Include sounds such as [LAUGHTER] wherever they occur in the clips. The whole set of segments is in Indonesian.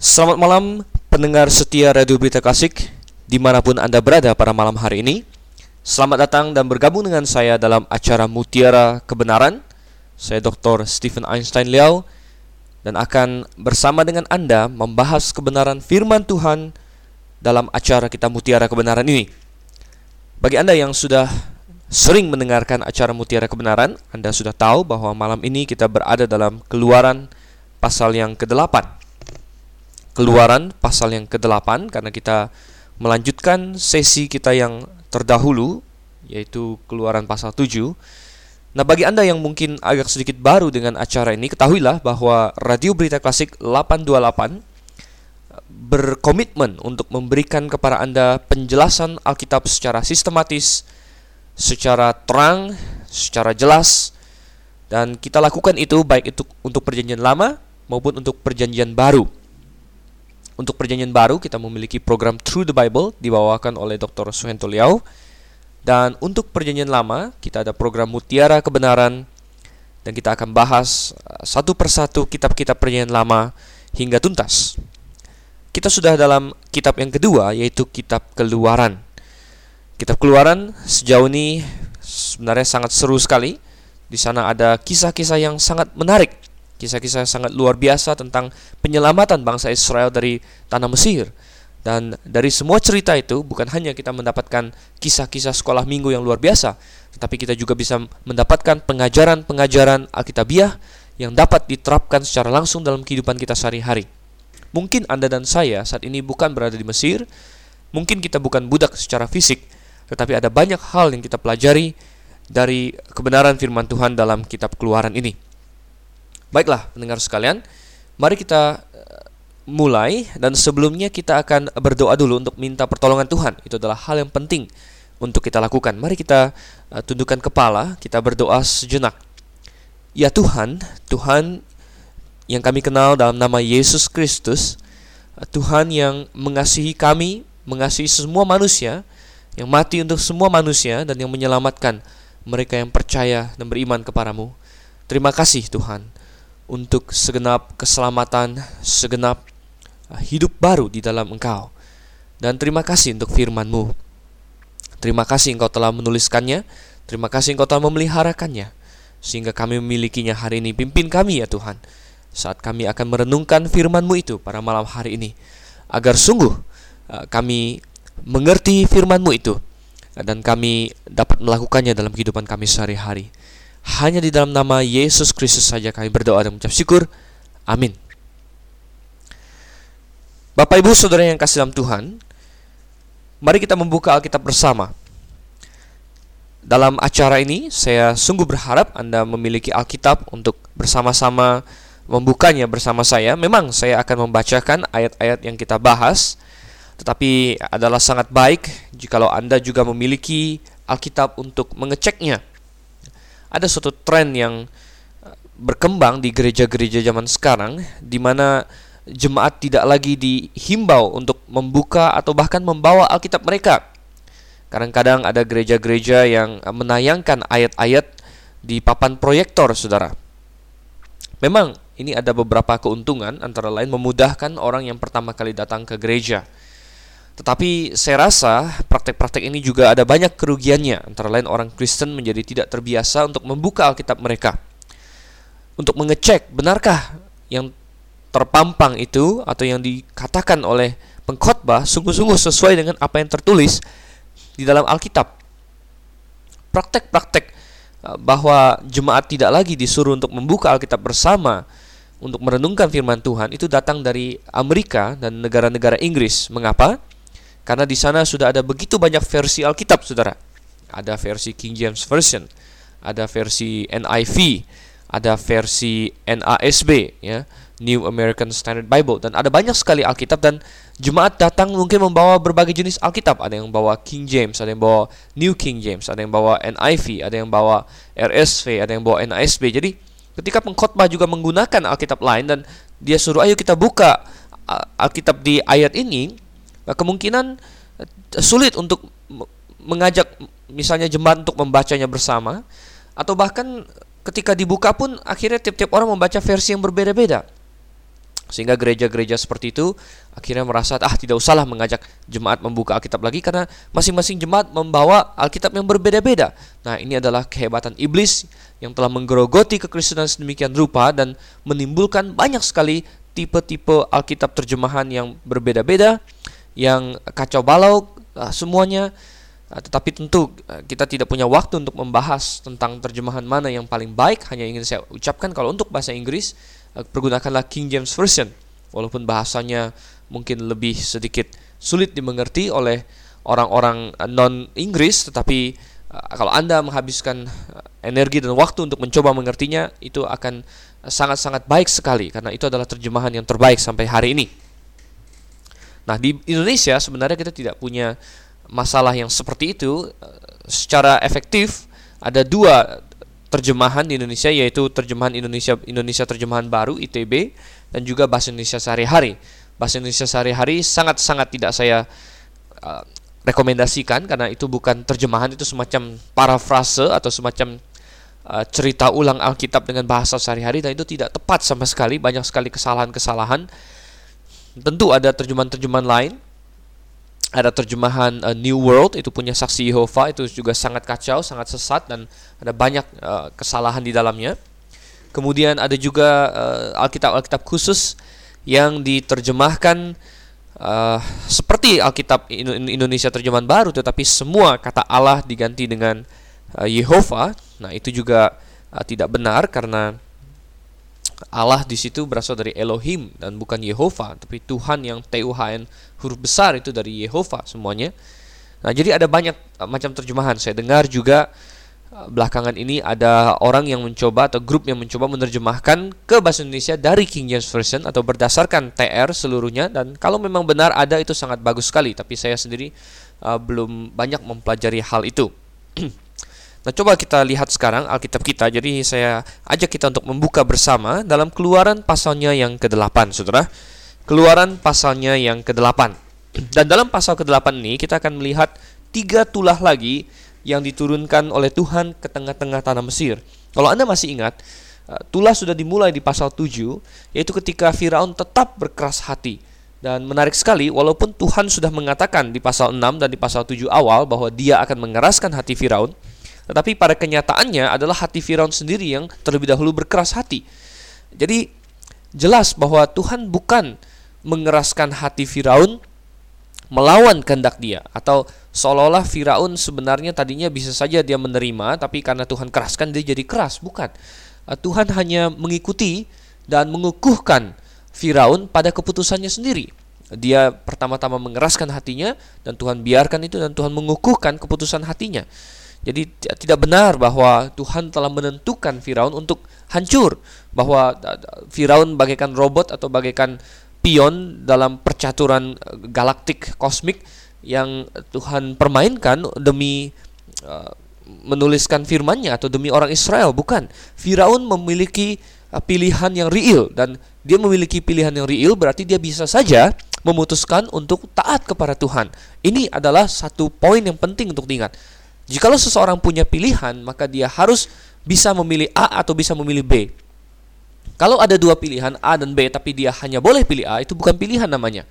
Selamat malam pendengar setia Radio Berita Klasik di mana pun Anda berada pada malam hari ini. Selamat datang dan bergabung dengan saya dalam acara Mutiara Kebenaran. Saya Dr. Stephen Einstein Liao dan akan bersama dengan Anda membahas kebenaran firman Tuhan dalam acara kita Mutiara Kebenaran ini. Bagi Anda yang sudah sering mendengarkan acara Mutiara Kebenaran, Anda sudah tahu bahwa malam ini kita berada dalam keluaran pasal yang ke-8. Keluaran pasal yang ke-8 karena kita melanjutkan sesi kita yang terdahulu yaitu Keluaran pasal 7. Nah, bagi Anda yang mungkin agak sedikit baru dengan acara ini, ketahuilah bahwa Radio Berita Klasik 828 berkomitmen untuk memberikan kepada Anda penjelasan Alkitab secara sistematis, secara terang, secara jelas, dan kita lakukan itu baik itu untuk perjanjian lama maupun untuk perjanjian baru. Untuk perjanjian baru kita memiliki program Through the Bible dibawakan oleh Dr. Suhento Liao. Dan untuk perjanjian lama kita ada program Mutiara Kebenaran dan kita akan bahas uh, satu persatu kitab-kitab perjanjian lama hingga tuntas. Kita sudah dalam kitab yang kedua yaitu kitab Keluaran. Kitab Keluaran sejauh ini sebenarnya sangat seru sekali. Di sana ada kisah-kisah yang sangat menarik kisah-kisah sangat luar biasa tentang penyelamatan bangsa Israel dari tanah Mesir. Dan dari semua cerita itu bukan hanya kita mendapatkan kisah-kisah sekolah minggu yang luar biasa, tetapi kita juga bisa mendapatkan pengajaran-pengajaran Alkitabiah yang dapat diterapkan secara langsung dalam kehidupan kita sehari-hari. Mungkin Anda dan saya saat ini bukan berada di Mesir, mungkin kita bukan budak secara fisik, tetapi ada banyak hal yang kita pelajari dari kebenaran firman Tuhan dalam kitab Keluaran ini. Baiklah, pendengar sekalian, mari kita eh, mulai dan sebelumnya kita akan berdoa dulu untuk minta pertolongan Tuhan. Itu adalah hal yang penting untuk kita lakukan. Mari kita uh, tundukkan kepala, kita berdoa sejenak. Ya Tuhan, Tuhan yang kami kenal dalam nama Yesus Kristus, uh, Tuhan yang mengasihi kami, mengasihi semua manusia, yang mati untuk semua manusia dan yang menyelamatkan mereka yang percaya dan beriman kepadamu. Terima kasih Tuhan untuk segenap keselamatan, segenap uh, hidup baru di dalam Engkau. Dan terima kasih untuk firman-Mu. Terima kasih Engkau telah menuliskannya, terima kasih Engkau telah memeliharakannya, sehingga kami memilikinya hari ini. Pimpin kami ya Tuhan, saat kami akan merenungkan firman-Mu itu pada malam hari ini, agar sungguh uh, kami mengerti firman-Mu itu, dan kami dapat melakukannya dalam kehidupan kami sehari-hari. Hanya di dalam nama Yesus Kristus saja kami berdoa dan mengucap syukur. Amin. Bapak Ibu Saudara yang kasih dalam Tuhan, mari kita membuka Alkitab bersama. Dalam acara ini, saya sungguh berharap Anda memiliki Alkitab untuk bersama-sama membukanya bersama saya. Memang saya akan membacakan ayat-ayat yang kita bahas, tetapi adalah sangat baik jikalau Anda juga memiliki Alkitab untuk mengeceknya ada suatu tren yang eh, berkembang di gereja-gereja zaman sekarang di mana jemaat tidak lagi dihimbau untuk membuka atau bahkan membawa Alkitab mereka. Kadang-kadang ada gereja-gereja yang menayangkan ayat-ayat di papan proyektor, Saudara. Memang ini ada beberapa keuntungan antara lain memudahkan orang yang pertama kali datang ke gereja. Tetapi saya rasa praktek-praktek ini juga ada banyak kerugiannya, antara lain orang Kristen menjadi tidak terbiasa untuk membuka Alkitab mereka. Untuk mengecek benarkah yang terpampang itu atau yang dikatakan oleh pengkhotbah sungguh-sungguh sesuai dengan apa yang tertulis di dalam Alkitab. Praktek-praktek uh, bahwa jemaat tidak lagi disuruh untuk membuka Alkitab bersama untuk merenungkan firman Tuhan itu datang dari Amerika dan negara-negara Inggris. Mengapa? Karena di sana sudah ada begitu banyak versi Alkitab, Saudara. Ada versi King James Version, ada versi NIV, ada versi NASB ya, New American Standard Bible dan ada banyak sekali Alkitab dan jemaat datang mungkin membawa berbagai jenis Alkitab. Ada yang bawa King James, ada yang bawa New King James, ada yang bawa NIV, ada yang bawa RSV, ada yang bawa NASB. Jadi ketika pengkhotbah juga menggunakan Alkitab lain dan dia suruh ayo kita buka Alkitab di ayat ini, kemungkinan eh, sulit untuk mengajak misalnya jemaat untuk membacanya bersama atau bahkan ketika dibuka pun akhirnya tiap-tiap orang membaca versi yang berbeda-beda. Sehingga gereja-gereja seperti itu akhirnya merasa ah tidak usahlah mengajak jemaat membuka Alkitab lagi karena masing-masing jemaat membawa Alkitab yang berbeda-beda. Nah, ini adalah kehebatan iblis yang telah menggerogoti kekristenan sedemikian rupa dan menimbulkan banyak sekali tipe-tipe Alkitab terjemahan yang berbeda-beda, yang kacau balau uh, semuanya. Uh, tetapi tentu uh, kita tidak punya waktu untuk membahas tentang terjemahan mana yang paling baik. Hanya ingin saya ucapkan kalau untuk bahasa Inggris Eh, pergunakanlah King James Version walaupun bahasanya mungkin lebih sedikit sulit dimengerti oleh orang-orang non Inggris tetapi uh, kalau Anda menghabiskan energi dan waktu untuk mencoba mengertinya itu akan sangat-sangat baik sekali karena itu adalah terjemahan yang terbaik sampai hari ini. Nah, di Indonesia sebenarnya kita tidak punya masalah yang seperti itu secara efektif ada dua terjemahan di Indonesia yaitu terjemahan Indonesia Indonesia terjemahan baru ITB dan juga bahasa Indonesia sehari-hari. Bahasa Indonesia sehari-hari sangat-sangat tidak saya uh, rekomendasikan karena itu bukan terjemahan itu semacam parafrase atau semacam uh, cerita ulang Alkitab dengan bahasa sehari-hari dan itu tidak tepat sama sekali banyak sekali kesalahan-kesalahan. Tentu ada terjemahan-terjemahan lain ada terjemahan uh, New World itu punya saksi Yehova itu juga sangat kacau, sangat sesat dan ada banyak uh, kesalahan di dalamnya. Kemudian ada juga uh, Alkitab-Alkitab khusus yang diterjemahkan uh, seperti Alkitab Indonesia terjemahan baru tetapi semua kata Allah diganti dengan uh, Yehova. Nah, itu juga uh, tidak benar karena Allah di situ berasal dari Elohim dan bukan Yehova, tapi Tuhan yang TUHN huruf besar itu dari Yehova semuanya. Nah, jadi ada banyak uh, macam terjemahan. Saya dengar juga uh, belakangan ini ada orang yang mencoba atau grup yang mencoba menerjemahkan ke bahasa Indonesia dari King James Version atau berdasarkan TR seluruhnya dan kalau memang benar ada itu sangat bagus sekali, tapi saya sendiri uh, belum banyak mempelajari hal itu. [CLEARS THROAT] Nah, coba kita lihat sekarang Alkitab kita. Jadi saya ajak kita untuk membuka bersama dalam Keluaran pasalnya yang ke-8, Saudara. Keluaran pasalnya yang ke-8. Dan dalam pasal ke-8 ini kita akan melihat tiga tulah lagi yang diturunkan oleh Tuhan ke tengah-tengah tanah Mesir. Kalau Anda masih ingat, eh, tulah sudah dimulai di pasal 7, yaitu ketika Firaun tetap berkeras hati. Dan menarik sekali, walaupun Tuhan sudah mengatakan di pasal 6 dan di pasal 7 awal bahwa dia akan mengeraskan hati Firaun, tetapi pada kenyataannya adalah hati Firaun sendiri yang terlebih dahulu berkeras hati. Jadi jelas bahwa Tuhan bukan mengeraskan hati Firaun melawan kehendak dia. Atau seolah-olah Firaun sebenarnya tadinya bisa saja dia menerima tapi karena Tuhan keraskan dia jadi keras. Bukan. Uh, Tuhan hanya mengikuti dan mengukuhkan Firaun pada keputusannya sendiri. Dia pertama-tama mengeraskan hatinya dan Tuhan biarkan itu dan Tuhan mengukuhkan keputusan hatinya jadi tidak benar bahwa Tuhan telah menentukan Firaun untuk hancur, bahwa Firaun bagaikan robot atau bagaikan pion dalam percaturan e, galaktik kosmik yang Tuhan permainkan demi uh, menuliskan firman-Nya atau demi orang Israel, bukan. Firaun memiliki uh, pilihan yang real dan dia memiliki pilihan yang real berarti dia bisa saja memutuskan untuk taat kepada Tuhan. Ini adalah satu poin yang penting untuk diingat Jikalau seseorang punya pilihan, maka dia harus bisa memilih A atau bisa memilih B. Kalau ada dua pilihan A dan B, tapi dia hanya boleh pilih A, itu bukan pilihan namanya.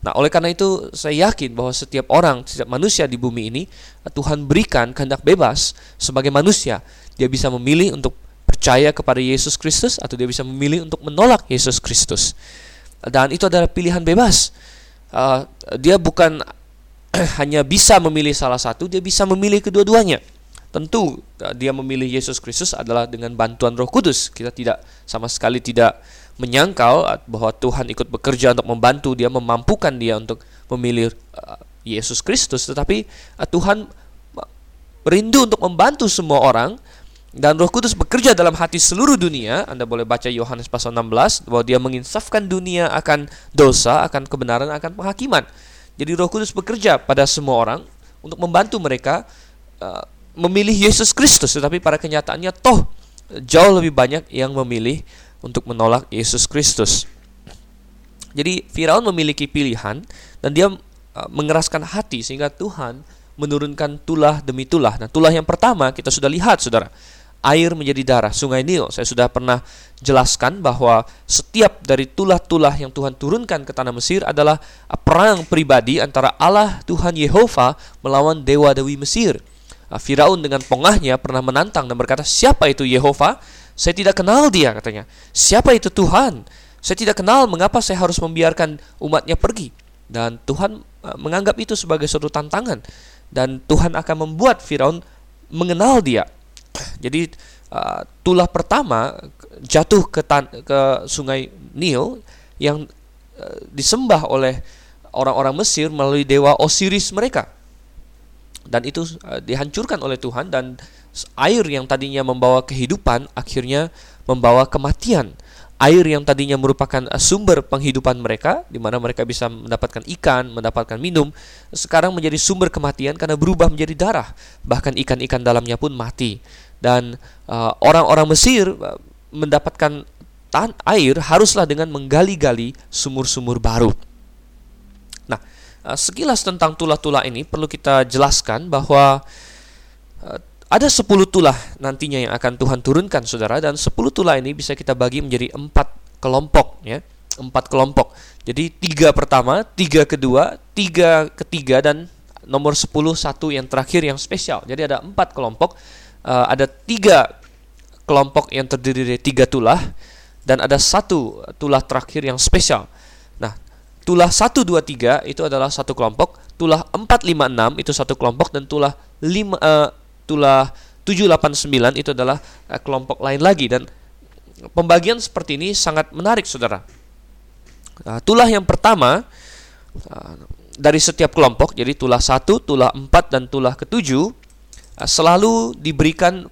Nah, oleh karena itu saya yakin bahwa setiap orang, setiap manusia di bumi ini Tuhan berikan kehendak bebas sebagai manusia. Dia bisa memilih untuk percaya kepada Yesus Kristus atau dia bisa memilih untuk menolak Yesus Kristus. Dan itu adalah pilihan bebas. Uh, dia bukan [CLEARS THROAT] hanya bisa memilih salah satu, dia bisa memilih kedua-duanya. Tentu dia memilih Yesus Kristus adalah dengan bantuan Roh Kudus. Kita tidak sama sekali tidak menyangkal bahwa Tuhan ikut bekerja untuk membantu dia, memampukan dia untuk memilih Yesus Kristus, tetapi Tuhan rindu untuk membantu semua orang dan Roh Kudus bekerja dalam hati seluruh dunia. Anda boleh baca Yohanes pasal 16 bahwa dia menginsafkan dunia akan dosa, akan kebenaran, akan penghakiman. Jadi Roh Kudus bekerja pada semua orang untuk membantu mereka uh, memilih Yesus Kristus, tetapi pada kenyataannya toh jauh lebih banyak yang memilih untuk menolak Yesus Kristus. Jadi Firaun memiliki pilihan dan dia uh, mengeraskan hati sehingga Tuhan menurunkan tulah demi tulah. Nah, tulah yang pertama kita sudah lihat Saudara air menjadi darah, sungai Nil. Saya sudah pernah jelaskan bahwa setiap dari tulah-tulah yang Tuhan turunkan ke tanah Mesir adalah perang pribadi antara Allah Tuhan Yehova melawan dewa-dewi Mesir. Ah, Firaun dengan pongahnya pernah menantang dan berkata, "Siapa itu Yehova? Saya tidak kenal dia," katanya. "Siapa itu Tuhan? Saya tidak kenal mengapa saya harus membiarkan umatnya pergi." Dan Tuhan ah, menganggap itu sebagai suatu tantangan dan Tuhan akan membuat Firaun mengenal dia jadi uh, tulah pertama jatuh ke tan ke sungai Nil yang uh, disembah oleh orang-orang Mesir melalui dewa Osiris mereka. Dan itu uh, dihancurkan oleh Tuhan dan air yang tadinya membawa kehidupan akhirnya membawa kematian air yang tadinya merupakan eh, sumber penghidupan mereka, di mana mereka bisa mendapatkan ikan, mendapatkan minum, sekarang menjadi sumber kematian karena berubah menjadi darah. Bahkan ikan-ikan dalamnya pun mati. Dan eh, orang-orang uh, Mesir uh, mendapatkan tan air haruslah dengan menggali-gali sumur-sumur baru. Nah, uh, sekilas tentang tulah-tulah ini perlu kita jelaskan bahwa ada 10 tulah nantinya yang akan Tuhan turunkan saudara dan 10 tulah ini bisa kita bagi menjadi empat kelompok ya. Empat kelompok. Jadi tiga pertama tiga kedua tiga ketiga dan nomor 10 satu yang terakhir yang spesial. Jadi ada empat kelompok. Uh, ada tiga kelompok yang terdiri dari tiga tulah dan ada satu tulah terakhir yang spesial. Nah tulah 1, 2, 3 itu adalah satu kelompok tulah 4, 5, 6 itu satu kelompok dan tulah 5, uh, tulah 789 itu adalah uh, kelompok lain lagi dan pembagian seperti ini sangat menarik saudara. Uh, tulah yang pertama uh, dari setiap kelompok jadi tulah 1, tulah 4 dan tulah ke-7 uh, selalu diberikan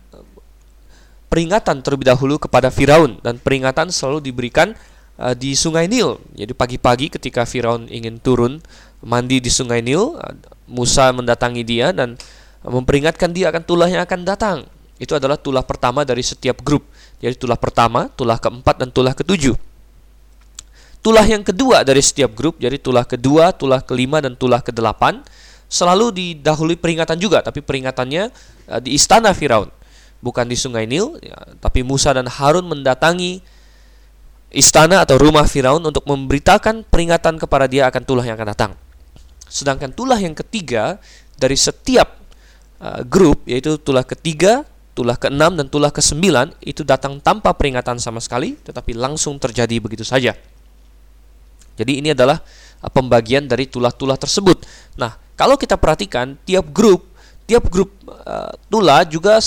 peringatan terlebih dahulu kepada Firaun dan peringatan selalu diberikan di Sungai Nil. Jadi pagi-pagi ketika Firaun ingin turun mandi di Sungai Nil, Musa mendatangi dia dan memperingatkan dia akan tulah yang akan datang. Itu adalah tulah pertama dari setiap grup. Jadi tulah pertama, tulah keempat, dan tulah ketujuh. Tulah yang kedua dari setiap grup, jadi tulah kedua, tulah kelima, dan tulah kedelapan, selalu didahului peringatan juga, tapi peringatannya uh, di istana Firaun, bukan di Sungai Nil, ya, tapi Musa dan Harun mendatangi istana atau rumah Firaun untuk memberitakan peringatan kepada dia akan tulah yang akan datang. Sedangkan tulah yang ketiga dari setiap uh, grup yaitu tulah ketiga, tulah keenam dan tulah kesembilan itu datang tanpa peringatan sama sekali tetapi langsung terjadi begitu saja. Jadi ini adalah uh, pembagian dari tulah-tulah tersebut. Nah, kalau kita perhatikan tiap grup, tiap grup uh, tulah juga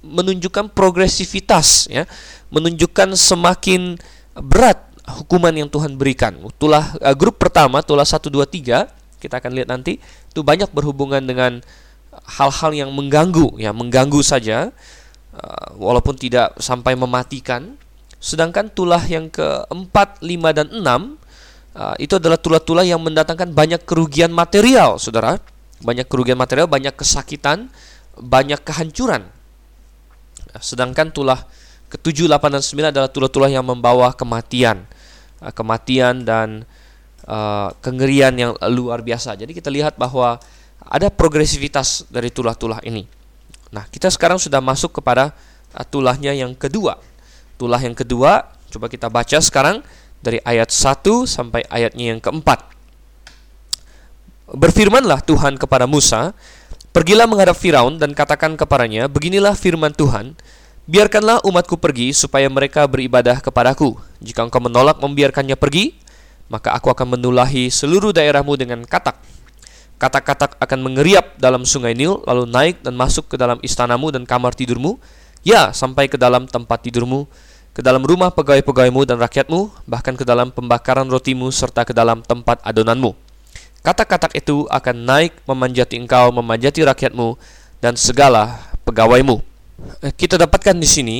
menunjukkan progresivitas ya, menunjukkan semakin berat hukuman yang Tuhan berikan. Tulah uh, grup pertama, tulah 1 2 3, kita akan lihat nanti itu banyak berhubungan dengan hal-hal yang mengganggu ya mengganggu saja uh, walaupun tidak sampai mematikan. Sedangkan tulah yang keempat lima dan enam uh, itu adalah tulah-tulah yang mendatangkan banyak kerugian material saudara. Banyak kerugian material banyak kesakitan banyak kehancuran. Sedangkan tulah ketujuh delapan dan sembilan adalah tulah-tulah yang membawa kematian. Uh, kematian dan uh, kengerian yang luar biasa. Jadi kita lihat bahwa ada progresivitas dari tulah-tulah ini. Nah, kita sekarang sudah masuk kepada uh, tulahnya yang kedua. Tulah yang kedua, coba kita baca sekarang dari ayat 1 sampai ayatnya yang keempat. Berfirmanlah Tuhan kepada Musa, Pergilah menghadap Firaun dan katakan kepadanya, Beginilah firman Tuhan, Biarkanlah umatku pergi supaya mereka beribadah kepadaku. Jika engkau menolak membiarkannya pergi, maka aku akan menulahi seluruh daerahmu dengan katak Katak-katak akan mengeriap dalam sungai Nil, lalu naik dan masuk ke dalam istanamu dan kamar tidurmu, ya sampai ke dalam tempat tidurmu, ke dalam rumah pegawai-pegawaimu dan rakyatmu, bahkan ke dalam pembakaran rotimu serta ke dalam tempat adonanmu. Katak-katak itu akan naik memanjati engkau, memanjati rakyatmu dan segala pegawaimu. Eh, kita dapatkan di sini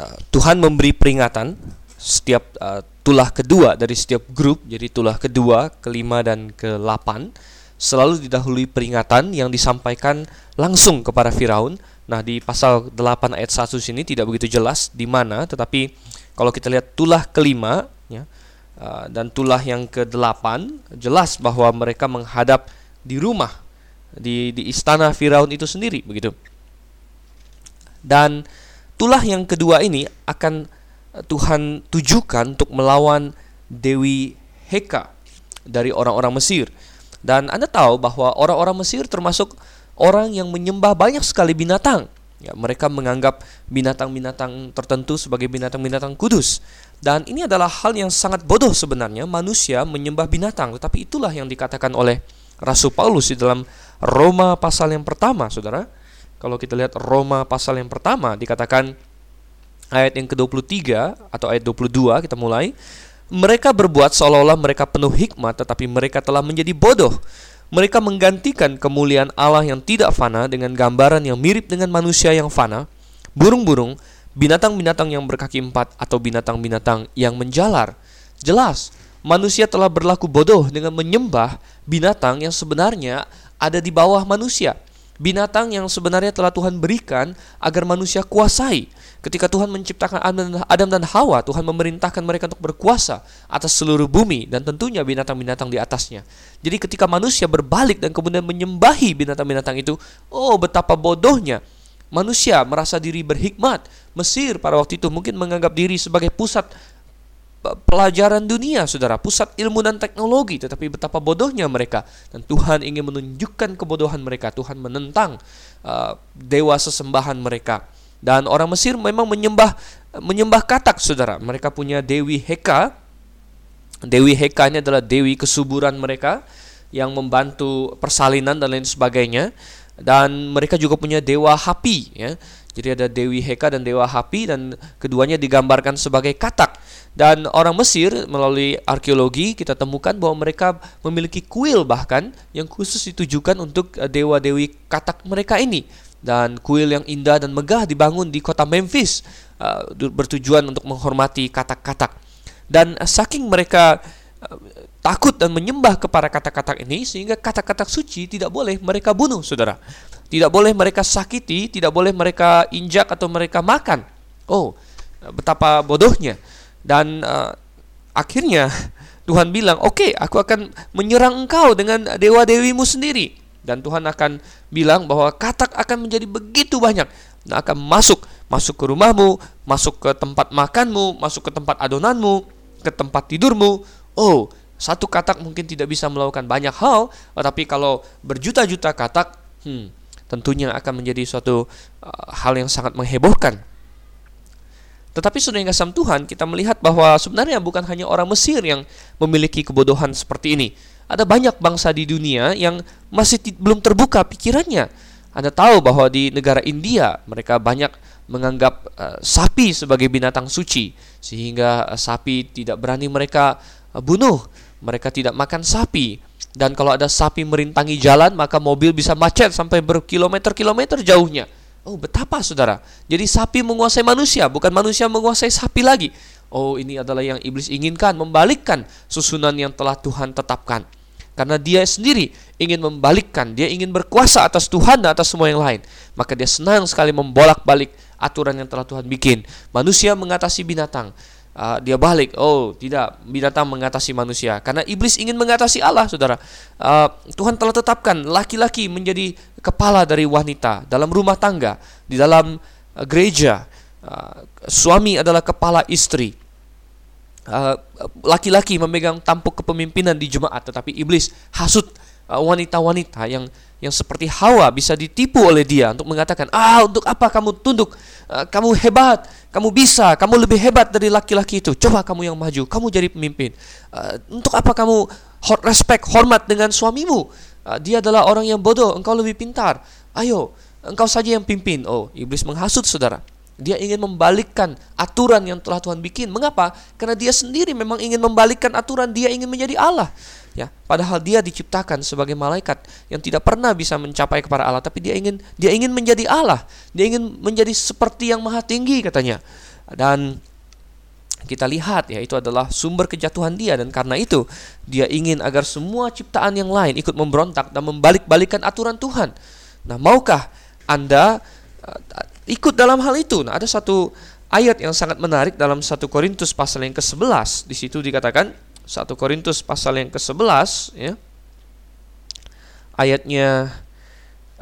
eh, Tuhan memberi peringatan setiap uh, tulah kedua dari setiap grup, jadi tulah kedua, kelima dan ke delapan selalu didahului peringatan yang disampaikan langsung kepada Firaun. Nah, di pasal 8 ayat 1 sini tidak begitu jelas di mana, tetapi kalau kita lihat tulah kelima ya, uh, dan tulah yang ke-8 jelas bahwa mereka menghadap di rumah di di istana Firaun itu sendiri begitu. Dan tulah yang kedua ini akan eh, Tuhan tujukan untuk melawan Dewi Heka dari orang-orang Mesir. Dan Anda tahu bahwa orang-orang Mesir termasuk orang yang menyembah banyak sekali binatang. Ya, mereka menganggap binatang-binatang tertentu sebagai binatang-binatang kudus. Dan ini adalah hal yang sangat bodoh sebenarnya manusia menyembah binatang, tetapi itulah yang dikatakan oleh Rasul Paulus di dalam Roma pasal yang pertama, Saudara. Kalau kita lihat Roma pasal yang pertama dikatakan ayat yang ke-23 atau ayat 22 kita mulai mereka berbuat seolah-olah mereka penuh hikmat tetapi mereka telah menjadi bodoh mereka menggantikan kemuliaan Allah yang tidak fana dengan gambaran yang mirip dengan manusia yang fana, burung-burung, binatang-binatang yang berkaki empat, atau binatang-binatang yang menjalar. Jelas, manusia telah berlaku bodoh dengan menyembah binatang yang sebenarnya ada di bawah manusia. Binatang yang sebenarnya telah Tuhan berikan agar manusia kuasai. Ketika Tuhan menciptakan Adam dan Hawa, Tuhan memerintahkan mereka untuk berkuasa atas seluruh bumi dan tentunya binatang-binatang di atasnya. Jadi ketika manusia berbalik dan kemudian menyembahi binatang-binatang itu, oh betapa bodohnya. Manusia merasa diri berhikmat. Mesir pada waktu itu mungkin menganggap diri sebagai pusat pelajaran dunia, saudara, pusat ilmu dan teknologi, tetapi betapa bodohnya mereka. Dan Tuhan ingin menunjukkan kebodohan mereka. Tuhan menentang uh, dewa sesembahan mereka. Dan orang Mesir memang menyembah menyembah katak, saudara. Mereka punya Dewi Heka. Dewi Heka ini adalah dewi kesuburan mereka yang membantu persalinan dan lain sebagainya. Dan mereka juga punya dewa Hapi, ya. Jadi ada Dewi Heka dan Dewa Hapi dan keduanya digambarkan sebagai katak. Dan orang Mesir melalui arkeologi kita temukan bahwa mereka memiliki kuil bahkan yang khusus ditujukan untuk eh, dewa-dewi katak mereka ini. Dan kuil yang indah dan megah dibangun di kota Memphis uh, bertujuan untuk menghormati katak-katak. Dan uh, saking mereka uh, takut dan menyembah kepada katak-katak ini sehingga katak-katak suci tidak boleh mereka bunuh, Saudara. Tidak boleh mereka sakiti, tidak boleh mereka injak atau mereka makan. Oh, betapa bodohnya dan uh, akhirnya [LAUGHS] Tuhan bilang, "Oke, okay, aku akan menyerang engkau dengan dewa-dewimu sendiri." Dan Tuhan akan bilang bahwa katak akan menjadi begitu banyak dan akan masuk masuk ke rumahmu, masuk ke tempat makanmu, masuk ke tempat adonanmu, ke tempat tidurmu. Oh, satu katak mungkin tidak bisa melakukan banyak hal, tetapi kalau berjuta-juta katak, hmm, tentunya akan menjadi suatu uh, hal yang sangat menghebohkan. Tetapi sudah yang kasam Tuhan, kita melihat bahwa sebenarnya bukan hanya orang Mesir yang memiliki kebodohan seperti ini. Ada banyak bangsa di dunia yang masih belum terbuka pikirannya. Anda tahu bahwa di negara India mereka banyak menganggap uh, sapi sebagai binatang suci sehingga uh, sapi tidak berani mereka uh, bunuh. Mereka tidak makan sapi dan kalau ada sapi merintangi jalan maka mobil bisa macet sampai berkilometer-kilometer jauhnya. Oh, betapa saudara. Jadi sapi menguasai manusia, bukan manusia menguasai sapi lagi. Oh, ini adalah yang iblis inginkan, membalikkan susunan yang telah Tuhan tetapkan. Karena dia sendiri ingin membalikkan, dia ingin berkuasa atas Tuhan dan atas semua yang lain. Maka dia senang sekali membolak-balik aturan yang telah Tuhan bikin. Manusia mengatasi binatang, uh, dia balik. Oh, tidak, binatang mengatasi manusia. Karena iblis ingin mengatasi Allah, saudara. Uh, Tuhan telah tetapkan laki-laki menjadi kepala dari wanita dalam rumah tangga, di dalam uh, gereja. Uh, suami adalah kepala istri. Laki-laki uh, memegang tampuk kepemimpinan di jemaat, tetapi iblis hasut wanita-wanita uh, yang yang seperti Hawa bisa ditipu oleh dia untuk mengatakan, "Ah, untuk apa kamu tunduk? Uh, kamu hebat, kamu bisa, kamu lebih hebat dari laki-laki itu. Coba kamu yang maju, kamu jadi pemimpin. Uh, untuk apa kamu respect, hormat dengan suamimu? Uh, dia adalah orang yang bodoh, engkau lebih pintar. Ayo, engkau saja yang pimpin." Oh, iblis menghasut Saudara. Dia ingin membalikkan aturan yang telah Tuhan bikin. Mengapa? Karena dia sendiri memang ingin membalikkan aturan, dia ingin menjadi Allah ya padahal dia diciptakan sebagai malaikat yang tidak pernah bisa mencapai kepada Allah tapi dia ingin dia ingin menjadi Allah dia ingin menjadi seperti yang maha tinggi katanya dan kita lihat ya itu adalah sumber kejatuhan dia dan karena itu dia ingin agar semua ciptaan yang lain ikut memberontak dan membalik-balikan aturan Tuhan. Nah, maukah Anda ikut dalam hal itu? Nah, ada satu ayat yang sangat menarik dalam satu Korintus pasal yang ke-11. Di situ dikatakan 1 Korintus pasal yang ke-11 ya. Ayatnya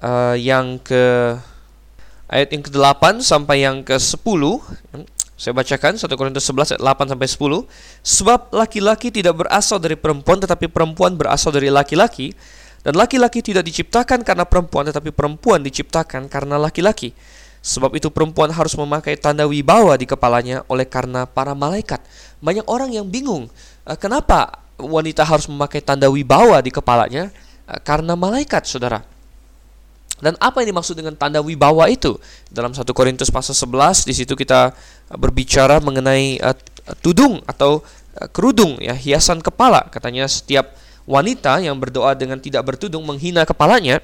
uh, yang ke ayat yang ke-8 sampai yang ke-10. Saya bacakan 1 Korintus 11 ayat 8 sampai 10. Sebab laki-laki tidak berasal dari perempuan tetapi perempuan berasal dari laki-laki dan laki-laki tidak diciptakan karena perempuan tetapi perempuan diciptakan karena laki-laki. Sebab itu perempuan harus memakai tanda wibawa di kepalanya oleh karena para malaikat. Banyak orang yang bingung, eh, kenapa wanita harus memakai tanda wibawa di kepalanya? Eh, karena malaikat, Saudara. Dan apa yang dimaksud dengan tanda wibawa itu? Dalam 1 Korintus pasal 11 di situ kita berbicara mengenai uh, tudung atau kerudung ya, hiasan kepala. Katanya setiap wanita yang berdoa dengan tidak bertudung menghina kepalanya.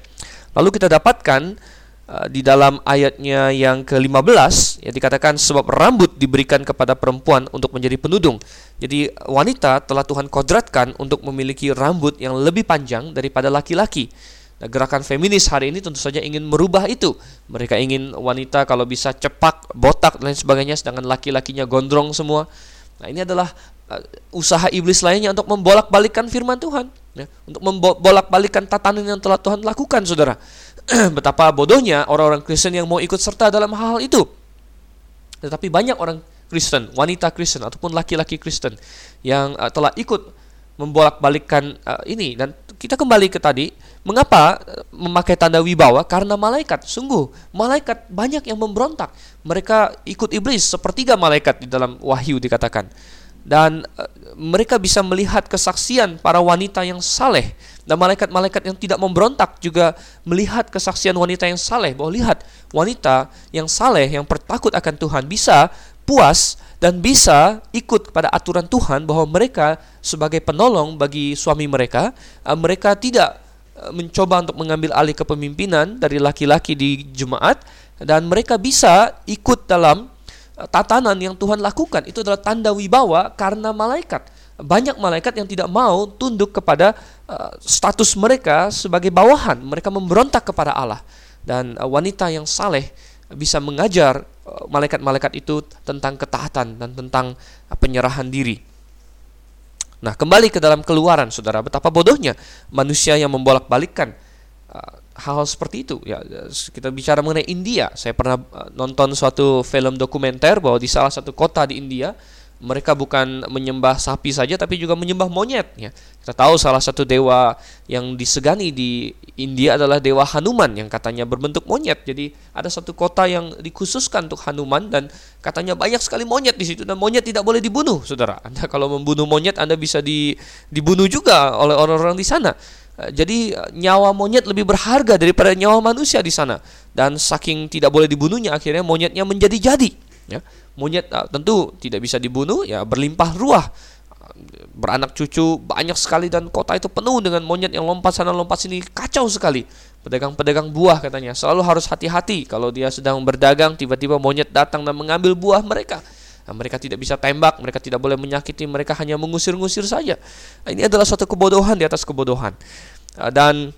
Lalu kita dapatkan uh, di dalam ayatnya yang ke-15 ya dikatakan sebab rambut diberikan kepada perempuan untuk menjadi penudung. Jadi wanita telah Tuhan kodratkan untuk memiliki rambut yang lebih panjang daripada laki-laki. Nah, gerakan feminis hari ini tentu saja ingin merubah itu. Mereka ingin wanita kalau bisa cepak, botak dan lain sebagainya, sedangkan laki-lakinya gondrong semua. Nah, ini adalah usaha iblis lainnya untuk membolak-balikan firman Tuhan, ya, untuk membolak-balikan tatanan yang telah Tuhan lakukan, saudara. [CLEARS THROAT] Betapa bodohnya orang-orang Kristen yang mau ikut serta dalam hal, -hal itu. Tetapi banyak orang Kristen, wanita Kristen ataupun laki-laki Kristen yang uh, telah ikut membolak-balikan uh, ini dan kita kembali ke tadi, mengapa eh, memakai tanda wibawa? Karena malaikat, sungguh malaikat banyak yang memberontak. Mereka ikut iblis sepertiga malaikat di dalam Wahyu dikatakan. Dan uh, mereka bisa melihat kesaksian para wanita yang saleh dan malaikat-malaikat yang tidak memberontak juga melihat kesaksian wanita yang saleh. Bahwa lihat wanita yang saleh yang bertakut akan Tuhan bisa puas dan bisa ikut kepada aturan Tuhan bahwa mereka sebagai penolong bagi suami mereka, uh, mereka tidak uh, mencoba untuk mengambil alih kepemimpinan dari laki-laki di jemaat dan mereka bisa ikut dalam tatanan yang Tuhan lakukan. Itu adalah tanda wibawa karena malaikat. Banyak malaikat yang tidak mau tunduk kepada uh, status mereka sebagai bawahan. Mereka memberontak kepada Allah. Dan uh, wanita yang saleh bisa mengajar eh, malaikat-malaikat itu tentang ketaatan dan tentang eh, penyerahan diri. Nah, kembali ke dalam keluaran, saudara, betapa bodohnya manusia yang membolak-balikkan uh, hal-hal seperti itu. Ya, kita bicara mengenai India. Saya pernah nonton suatu film dokumenter bahwa di salah satu kota di India mereka bukan menyembah sapi saja tapi juga menyembah monyet ya. Kita tahu salah satu dewa yang disegani di India adalah dewa Hanuman yang katanya berbentuk monyet. Jadi ada satu kota yang dikhususkan untuk Hanuman dan katanya banyak sekali monyet di situ dan monyet tidak boleh dibunuh, Saudara. Anda kalau membunuh monyet Anda bisa di, dibunuh juga oleh orang-orang di sana. Eh, jadi eh, nyawa monyet lebih berharga daripada nyawa manusia di sana. Dan saking tidak boleh dibunuhnya akhirnya monyetnya menjadi jadi ya. Monyet uh, tentu tidak bisa dibunuh ya berlimpah ruah. Beranak cucu banyak sekali dan kota itu penuh dengan monyet yang lompat sana lompat sini. Kacau sekali. Pedagang-pedagang buah katanya. Selalu harus hati-hati kalau dia sedang berdagang tiba-tiba monyet datang dan mengambil buah mereka nah, mereka tidak bisa tembak mereka tidak boleh menyakiti mereka hanya mengusir-ngusir saja nah, ini adalah suatu kebodohan di atas kebodohan uh, dan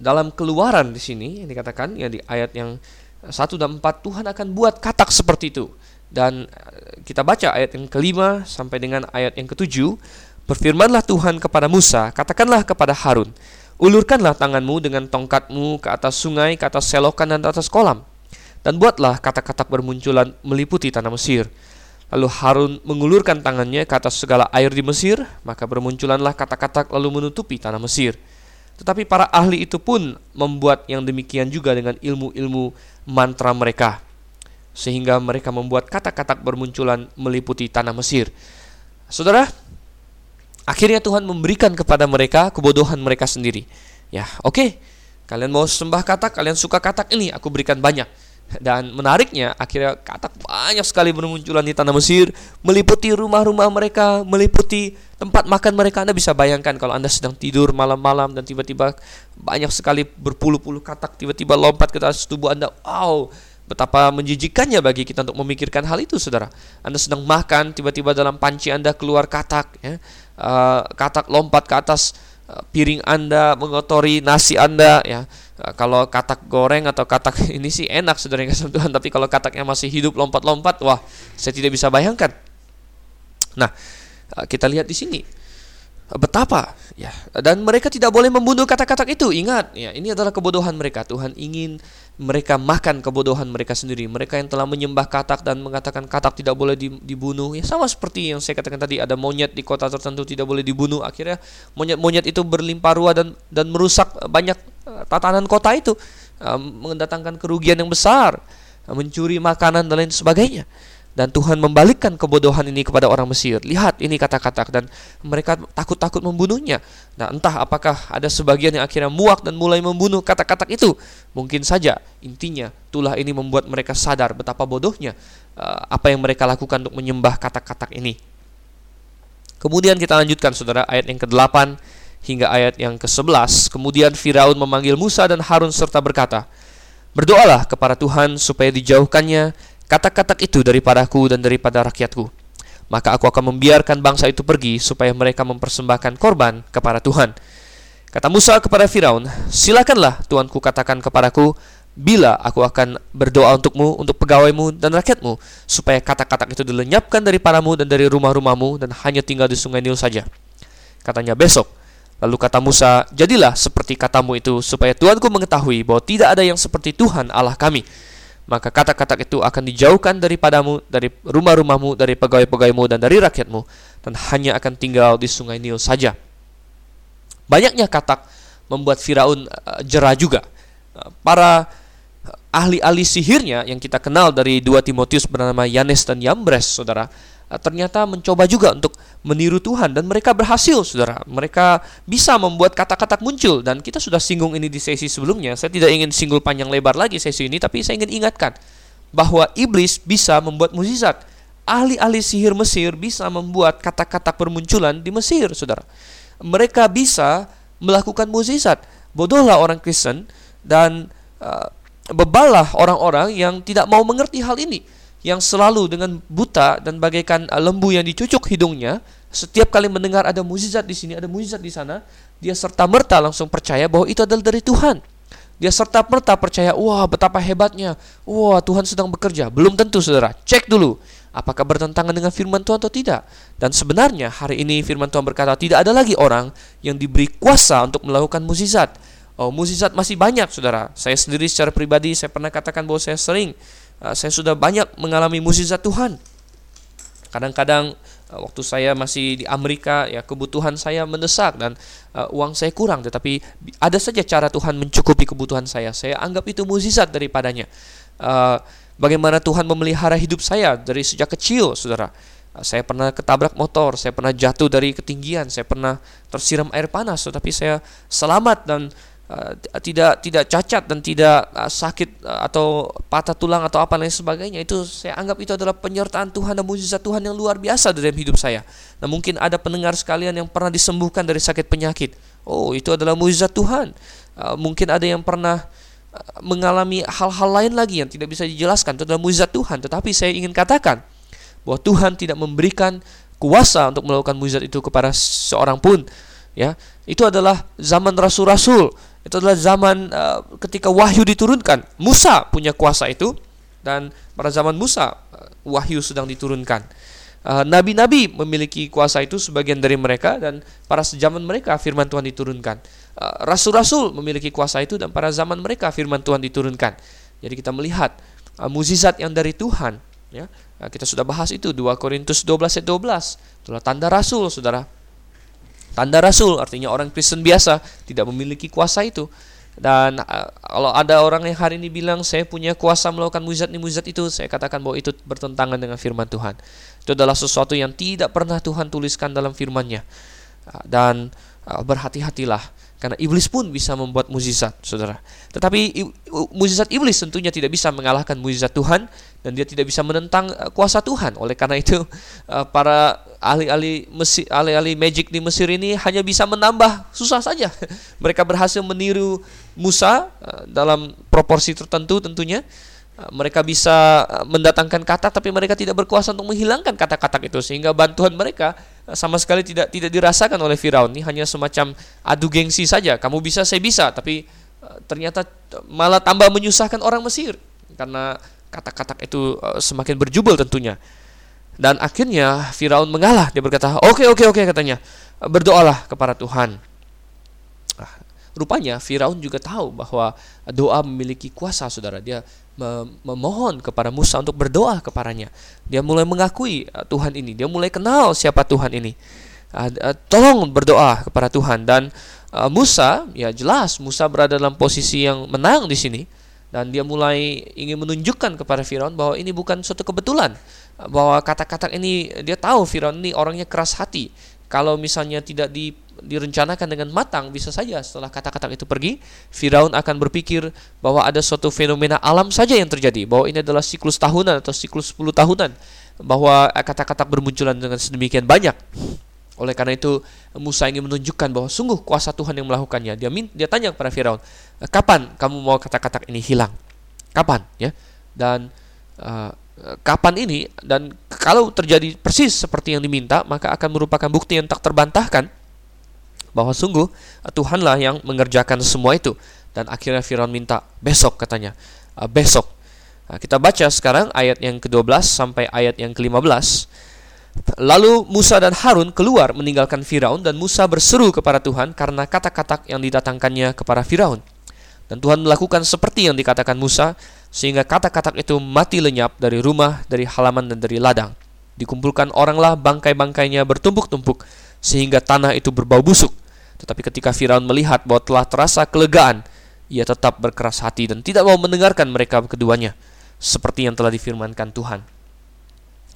dalam keluaran di sini yang dikatakan ya di ayat yang 1 dan 4 Tuhan akan buat katak seperti itu. Dan eh, kita baca ayat yang kelima sampai dengan ayat yang ketujuh. Berfirmanlah Tuhan kepada Musa, katakanlah kepada Harun, ulurkanlah tanganmu dengan tongkatmu ke atas sungai, ke atas selokan dan ke atas kolam. Dan buatlah katak-katak bermunculan meliputi tanah Mesir. Lalu Harun mengulurkan tangannya ke atas segala air di Mesir, maka bermunculanlah katak-katak lalu menutupi tanah Mesir. Tetapi para ahli itu pun membuat yang demikian juga dengan ilmu-ilmu mantra mereka sehingga mereka membuat kata-kata bermunculan meliputi tanah Mesir. Saudara, akhirnya Tuhan memberikan kepada mereka kebodohan mereka sendiri. Ya, oke. Okay. Kalian mau sembah katak, kalian suka katak ini, aku berikan banyak. Dan menariknya, akhirnya katak banyak sekali bermunculan di tanah Mesir, meliputi rumah-rumah mereka, meliputi tempat makan mereka. Anda bisa bayangkan kalau Anda sedang tidur malam-malam dan tiba-tiba banyak sekali berpuluh-puluh katak tiba-tiba lompat ke atas tubuh Anda. Wow, betapa menjijikannya bagi kita untuk memikirkan hal itu, saudara. Anda sedang makan, tiba-tiba dalam panci Anda keluar katak, ya. Uh, katak lompat ke atas uh, piring Anda, mengotori nasi Anda, ya Eh, kalau katak goreng atau katak [LAUGHS] ini sih enak saudara yang Tuhan. Tapi kalau kataknya masih hidup lompat-lompat wah saya tidak bisa bayangkan. Nah eh, kita lihat di sini. Betapa ya dan mereka tidak boleh membunuh kata-kata itu. Ingat ya ini adalah kebodohan mereka. Tuhan ingin mereka makan kebodohan mereka sendiri. Mereka yang telah menyembah katak dan mengatakan katak tidak boleh dibunuh. Ya sama seperti yang saya katakan tadi ada monyet di kota tertentu tidak boleh dibunuh. Akhirnya monyet-monyet itu berlimpah ruah dan dan merusak banyak eh, tatanan kota itu eh, mendatangkan kerugian yang besar mencuri makanan dan lain sebagainya dan Tuhan membalikkan kebodohan ini kepada orang Mesir. Lihat ini kata-kata dan mereka takut-takut membunuhnya. Nah, entah apakah ada sebagian yang akhirnya muak dan mulai membunuh kata-kata itu. Mungkin saja intinya tulah ini membuat mereka sadar betapa bodohnya apa yang mereka lakukan untuk menyembah kata-kata ini. Kemudian kita lanjutkan Saudara ayat yang ke-8 hingga ayat yang ke-11. Kemudian Firaun memanggil Musa dan Harun serta berkata, Berdoalah kepada Tuhan supaya dijauhkannya kata-kata itu daripadaku dan daripada rakyatku. Maka aku akan membiarkan bangsa itu pergi supaya mereka mempersembahkan korban kepada Tuhan. Kata Musa kepada Firaun, silakanlah Tuanku katakan kepadaku, bila aku akan berdoa untukmu, untuk pegawaimu dan rakyatmu, supaya kata-kata itu dilenyapkan daripadamu dan dari rumah-rumahmu dan hanya tinggal di sungai Nil saja. Katanya besok. Lalu kata Musa, jadilah seperti katamu itu, supaya Tuanku mengetahui bahwa tidak ada yang seperti Tuhan Allah kami maka kata-kata itu akan dijauhkan daripadamu, dari rumah-rumahmu, dari pegawai-pegawaimu, dan dari rakyatmu, dan hanya akan tinggal di sungai Nil saja. Banyaknya katak membuat Firaun uh, jerah juga. Uh, para ahli-ahli sihirnya yang kita kenal dari dua Timotius bernama Yanes dan Yambres, saudara, Eh, ternyata mencoba juga untuk meniru Tuhan dan mereka berhasil saudara. Mereka bisa membuat kata-kata muncul dan kita sudah singgung ini di sesi sebelumnya. Saya tidak ingin singgul panjang lebar lagi sesi ini tapi saya ingin ingatkan bahwa iblis bisa membuat mukjizat ahli-ahli sihir Mesir bisa membuat kata-kata bermunculan di Mesir saudara. Mereka bisa melakukan mukjizat bodohlah orang Kristen dan uh, bebalah orang-orang yang tidak mau mengerti hal ini yang selalu dengan buta dan bagaikan uh, lembu yang dicucuk hidungnya, setiap kali mendengar ada mukjizat di sini, ada mukjizat di sana, dia serta merta langsung percaya bahwa itu adalah dari Tuhan. Dia serta merta percaya, wah betapa hebatnya, wah Tuhan sedang bekerja. Belum tentu saudara, cek dulu apakah bertentangan dengan firman Tuhan atau tidak. Dan sebenarnya hari ini firman Tuhan berkata tidak ada lagi orang yang diberi kuasa untuk melakukan mukjizat. Oh, mukjizat masih banyak saudara. Saya sendiri secara pribadi saya pernah katakan bahwa saya sering saya sudah banyak mengalami mukjizat Tuhan. Kadang-kadang ah, waktu saya masih di Amerika ya kebutuhan saya mendesak dan uh, uang saya kurang tetapi ada saja cara Tuhan mencukupi kebutuhan saya. Saya anggap itu mukjizat daripadanya. Uh, bagaimana Tuhan memelihara hidup saya dari sejak kecil, Saudara. Uh, saya pernah ketabrak motor, saya pernah jatuh dari ketinggian, saya pernah tersiram air panas tetapi saya selamat dan tidak tidak cacat dan tidak uh, sakit uh, atau patah tulang atau apa lain sebagainya itu saya anggap itu adalah penyertaan Tuhan dan mujizat Tuhan yang luar biasa dalam hidup saya. Nah mungkin ada pendengar sekalian yang pernah disembuhkan dari sakit penyakit. Oh itu adalah mujizat Tuhan. Uh, mungkin ada yang pernah mengalami hal-hal lain lagi yang tidak bisa dijelaskan itu adalah mujizat Tuhan. Tetapi saya ingin katakan bahwa Tuhan tidak memberikan kuasa untuk melakukan mujizat itu kepada seorang pun ya itu adalah zaman rasul-rasul itu adalah zaman uh, ketika wahyu diturunkan. Musa punya kuasa itu dan pada zaman Musa uh, wahyu sedang diturunkan. Uh, nabi-nabi uh, memiliki kuasa itu sebagian dari mereka dan pada zaman mereka firman Tuhan diturunkan. Rasul-rasul uh, memiliki kuasa itu dan pada zaman mereka firman Tuhan diturunkan. Jadi kita melihat uh, mukjizat yang dari Tuhan ya. Kita sudah bahas itu 2 Korintus 12 ayat 12. Itulah tanda rasul Saudara Tanda rasul artinya orang Kristen biasa tidak memiliki kuasa itu. Dan uh, kalau ada orang yang hari ini bilang saya punya kuasa melakukan mujizat ini mujizat itu, saya katakan bahwa itu bertentangan dengan firman Tuhan. Itu adalah sesuatu yang tidak pernah Tuhan tuliskan dalam firman-Nya. Dan uh, berhati-hatilah karena iblis pun bisa membuat mukjizat, Saudara. Tetapi mukjizat iblis tentunya tidak bisa mengalahkan mukjizat Tuhan dan dia tidak bisa menentang uh, kuasa Tuhan. Oleh karena itu, uh, [LAUGHS] para ahli-ahli Mesir, ahli-ahli magic di Mesir ini hanya bisa menambah susah saja. [LAUGHS] Mereka berhasil meniru Musa uh, dalam proporsi tertentu tentunya. Mereka bisa mendatangkan kata tapi mereka tidak berkuasa untuk menghilangkan kata-kata itu sehingga bantuan mereka sama sekali tidak tidak dirasakan oleh Firaun. Ini hanya semacam adu gengsi saja. Kamu bisa, saya bisa, tapi ternyata malah tambah menyusahkan orang Mesir karena kata-kata itu semakin berjubel tentunya. Dan akhirnya Firaun mengalah. Dia berkata, "Oke, oke, oke," katanya. "Berdoalah kepada Tuhan." Nah, rupanya Firaun juga tahu bahwa doa memiliki kuasa, Saudara. Dia memohon kepada Musa untuk berdoa kepadanya. Dia mulai mengakui uh, Tuhan ini. Dia mulai kenal siapa Tuhan ini. Uh, uh, tolong berdoa kepada Tuhan dan Musa, ya jelas Musa berada dalam posisi yang menang di sini dan dia mulai ingin menunjukkan kepada Firaun bahwa ini bukan suatu kebetulan bahwa kata-kata ini dia tahu Firaun ini orangnya keras hati. Kalau misalnya tidak di, direncanakan dengan matang, bisa saja setelah kata-kata itu pergi, Firaun akan berpikir bahwa ada suatu fenomena alam saja yang terjadi, bahwa ini adalah siklus tahunan atau siklus 10 tahunan, bahwa kata-kata bermunculan dengan sedemikian banyak. Oleh karena itu Musa ingin menunjukkan bahwa sungguh kuasa Tuhan yang melakukannya. Dia dia tanya kepada Firaun, kapan kamu mau kata-kata ini hilang? Kapan? Ya. Dan uh, kapan ini dan kalau terjadi persis seperti yang diminta maka akan merupakan bukti yang tak terbantahkan bahwa sungguh Tuhanlah yang mengerjakan semua itu dan akhirnya Firaun minta besok katanya uh, besok nah, kita baca sekarang ayat yang ke-12 sampai ayat yang ke-15 Lalu Musa dan Harun keluar meninggalkan Firaun dan Musa berseru kepada Tuhan karena kata-kata yang didatangkannya kepada Firaun. Dan Tuhan melakukan seperti yang dikatakan Musa, sehingga kata-kata itu mati lenyap dari rumah, dari halaman, dan dari ladang. Dikumpulkan oranglah bangkai-bangkainya bertumpuk-tumpuk, sehingga tanah itu berbau busuk. Tetapi ketika Firaun melihat bahwa telah terasa kelegaan, ia tetap berkeras hati dan tidak mau mendengarkan mereka keduanya, seperti yang telah difirmankan Tuhan.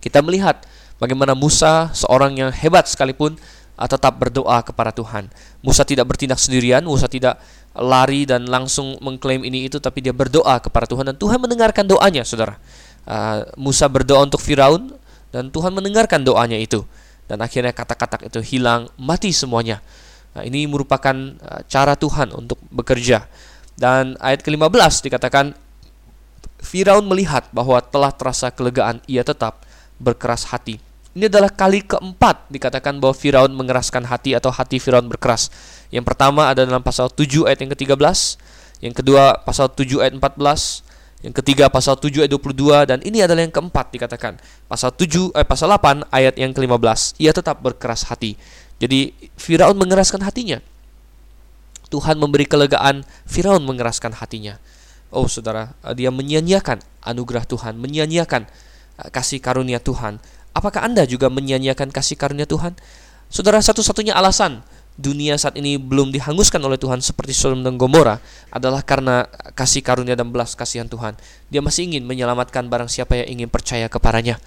Kita melihat bagaimana Musa, seorang yang hebat sekalipun, tetap berdoa kepada Tuhan. Musa tidak bertindak sendirian, Musa tidak lari dan langsung mengklaim ini itu tapi dia berdoa kepada Tuhan dan Tuhan mendengarkan doanya saudara uh, Musa berdoa untuk Firaun dan Tuhan mendengarkan doanya itu dan akhirnya kata-kata itu hilang mati semuanya nah, ini merupakan uh, cara Tuhan untuk bekerja dan ayat ke-15 dikatakan Firaun melihat bahwa telah terasa kelegaan ia tetap berkeras hati ini adalah kali keempat dikatakan bahwa Firaun mengeraskan hati atau hati Firaun berkeras. Yang pertama ada dalam pasal 7 ayat yang ke-13, yang kedua pasal 7 ayat 14, yang ketiga pasal 7 ayat 22 dan ini adalah yang keempat dikatakan. Pasal 7 eh, pasal 8 ayat yang ke-15. Ia tetap berkeras hati. Jadi Firaun mengeraskan hatinya. Tuhan memberi kelegaan, Firaun mengeraskan hatinya. Oh saudara, dia menyia-nyiakan anugerah Tuhan, menyia-nyiakan eh, kasih karunia Tuhan Apakah Anda juga menyia-nyiakan kasih karunia Tuhan? Saudara, satu-satunya alasan dunia saat ini belum dihanguskan oleh Tuhan seperti Sodom dan Gomora adalah karena kasih karunia dan belas kasihan Tuhan. Dia masih ingin menyelamatkan barang siapa yang ingin percaya kepadanya.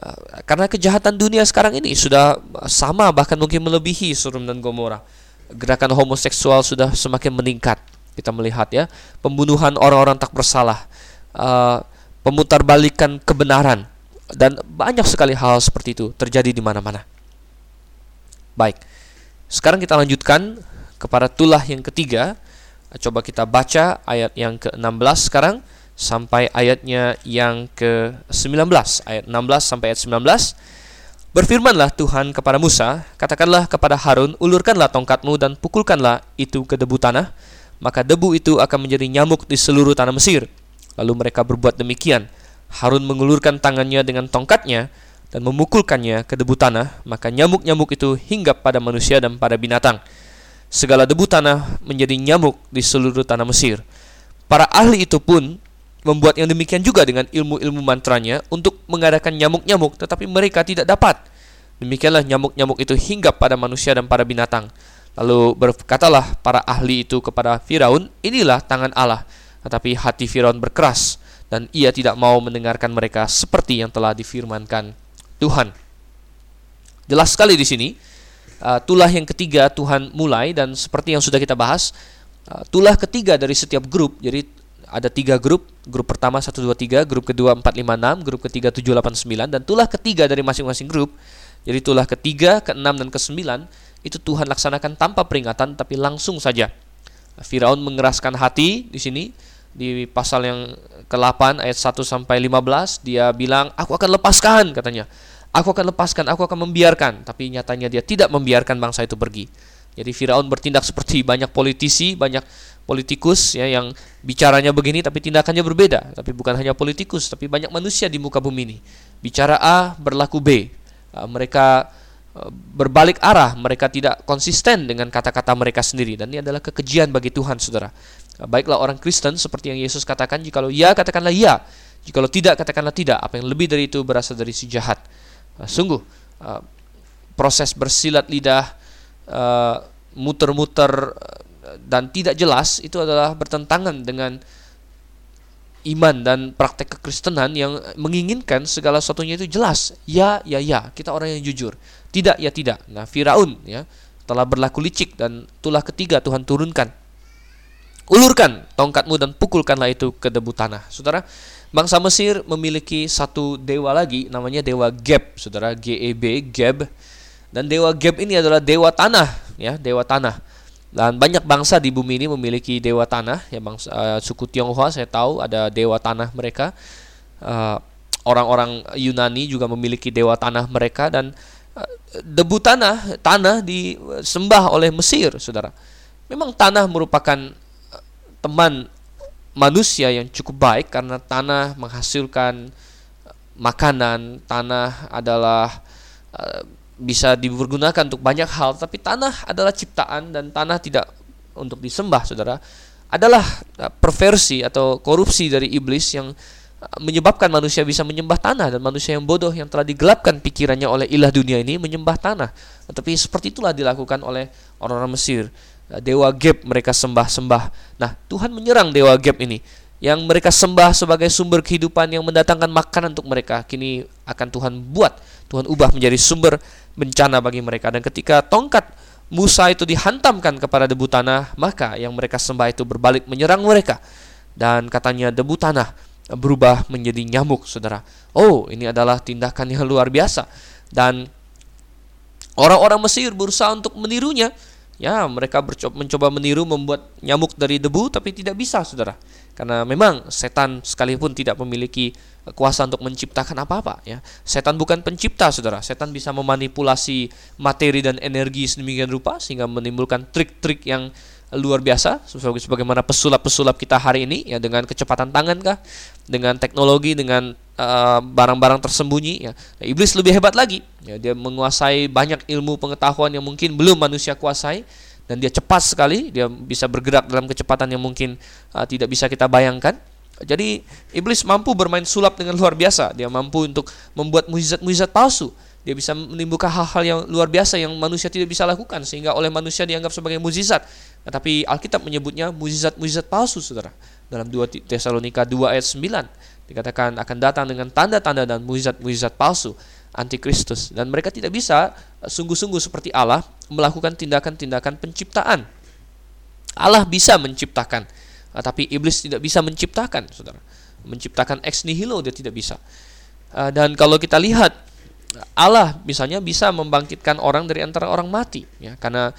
Uh, karena kejahatan dunia sekarang ini sudah sama bahkan mungkin melebihi Sodom dan Gomora. Gerakan homoseksual sudah semakin meningkat. Kita melihat ya, pembunuhan orang-orang tak bersalah, uh, pemutarbalikan kebenaran, dan banyak sekali hal seperti itu terjadi di mana-mana. Baik. Sekarang kita lanjutkan kepada tulah yang ketiga. Coba kita baca ayat yang ke-16 sekarang sampai ayatnya yang ke-19. Ayat 16 sampai ayat 19. Berfirmanlah Tuhan kepada Musa, katakanlah kepada Harun, ulurkanlah tongkatmu dan pukulkanlah itu ke debu tanah, maka debu itu akan menjadi nyamuk di seluruh tanah Mesir. Lalu mereka berbuat demikian. Harun mengulurkan tangannya dengan tongkatnya dan memukulkannya ke debu tanah, maka nyamuk-nyamuk itu hinggap pada manusia dan pada binatang. Segala debu tanah menjadi nyamuk di seluruh tanah Mesir. Para ahli itu pun membuat yang demikian juga dengan ilmu-ilmu mantranya untuk mengadakan nyamuk-nyamuk, tetapi mereka tidak dapat. Demikianlah nyamuk-nyamuk itu hinggap pada manusia dan pada binatang. Lalu berkatalah para ahli itu kepada Firaun, inilah tangan Allah. Tetapi hati Firaun berkeras dan ia tidak mau mendengarkan mereka seperti yang telah difirmankan Tuhan. Jelas sekali di sini, uh, tulah yang ketiga Tuhan mulai dan seperti yang sudah kita bahas, uh, tulah ketiga dari setiap grup. Jadi ada tiga grup, grup pertama 1, 2, 3, grup kedua 4, 5, 6, grup ketiga 7, 8, 9, dan tulah ketiga dari masing-masing grup, jadi tulah ketiga, keenam, dan kesembilan, itu Tuhan laksanakan tanpa peringatan, tapi langsung saja. Firaun mengeraskan hati di sini, di pasal yang ke-8 ayat 1 sampai 15 dia bilang aku akan lepaskan katanya. Aku akan lepaskan, aku akan membiarkan, tapi nyatanya dia tidak membiarkan bangsa itu pergi. Jadi Firaun bertindak seperti banyak politisi, banyak politikus ya yang bicaranya begini tapi tindakannya berbeda. Tapi bukan hanya politikus, tapi banyak manusia di muka bumi ini bicara A berlaku B. Uh, mereka uh, berbalik arah, mereka tidak konsisten dengan kata-kata mereka sendiri dan ini adalah kekejian bagi Tuhan, Saudara. Uh, baiklah orang Kristen seperti yang Yesus katakan, jikalau ya katakanlah ya, jikalau tidak katakanlah tidak. Apa yang lebih dari itu berasal dari si jahat. Uh, sungguh uh, proses bersilat lidah uh, muter-muter dan tidak jelas itu adalah bertentangan dengan iman dan praktek kekristenan yang menginginkan segala sesuatunya itu jelas. Ya, ya, ya. Kita orang yang jujur. Tidak, ya tidak. Nah, Firaun ya telah berlaku licik dan itulah ketiga Tuhan turunkan. Ulurkan tongkatmu dan pukulkanlah itu ke debu tanah. Saudara, bangsa Mesir memiliki satu dewa lagi namanya dewa Geb, Saudara, G E B, Geb. Dan dewa Geb ini adalah dewa tanah, ya, dewa tanah. Dan banyak bangsa di bumi ini memiliki dewa tanah. Ya bangsa uh, suku Tionghoa saya tahu ada dewa tanah mereka. eh, orang-orang Yunani juga memiliki dewa tanah mereka dan uh, debu tanah tanah disembah oleh Mesir, saudara. Memang tanah merupakan teman manusia yang cukup baik karena tanah menghasilkan makanan, tanah adalah uh, bisa dipergunakan untuk banyak hal, tapi tanah adalah ciptaan dan tanah tidak untuk disembah, saudara. Adalah uh, perversi atau korupsi dari iblis yang uh, menyebabkan manusia bisa menyembah tanah dan manusia yang bodoh yang telah digelapkan pikirannya oleh ilah dunia ini menyembah tanah. Tetapi seperti itulah dilakukan oleh orang-orang Mesir. Uh, dewa Geb mereka sembah-sembah. Nah, Tuhan menyerang dewa Geb ini yang mereka sembah sebagai sumber kehidupan yang mendatangkan makanan untuk mereka kini akan Tuhan buat Tuhan ubah menjadi sumber bencana bagi mereka. Dan ketika tongkat Musa itu dihantamkan kepada debu tanah maka yang mereka sembah itu berbalik menyerang mereka. Dan katanya debu tanah berubah menjadi nyamuk saudara. Oh ini adalah tindakan yang luar biasa. Dan orang-orang Mesir berusaha untuk menirunya. Ya, mereka mencoba meniru membuat nyamuk dari debu tapi tidak bisa, Saudara. Karena memang setan sekalipun tidak memiliki kuasa untuk menciptakan apa-apa, ya. Setan bukan pencipta, Saudara. Setan bisa memanipulasi materi dan energi sedemikian rupa sehingga menimbulkan trik-trik yang luar biasa sebagaimana pesulap-pesulap kita hari ini ya dengan kecepatan tangan kah dengan teknologi dengan eh, barang-barang uh, tersembunyi ya nah, iblis lebih hebat lagi ya dia menguasai banyak ilmu pengetahuan yang mungkin belum manusia kuasai dan dia cepat sekali dia bisa bergerak dalam kecepatan yang mungkin uh, tidak bisa kita bayangkan jadi iblis mampu bermain sulap dengan luar biasa dia mampu untuk membuat mujizat-mujizat palsu dia bisa menimbulkan hal-hal yang luar biasa yang manusia tidak bisa lakukan sehingga oleh manusia dianggap sebagai mujizat. Tetapi Alkitab menyebutnya mujizat-mujizat palsu, Saudara. Dalam 2 Tesalonika 2 ayat 9 dikatakan akan datang dengan tanda-tanda dan mujizat-mujizat palsu antikristus dan mereka tidak bisa sungguh-sungguh seperti Allah melakukan tindakan-tindakan penciptaan. Allah bisa menciptakan, tapi iblis tidak bisa menciptakan, Saudara. Menciptakan ex nihilo dia tidak bisa. Dan kalau kita lihat Allah misalnya bisa membangkitkan orang dari antara orang mati ya karena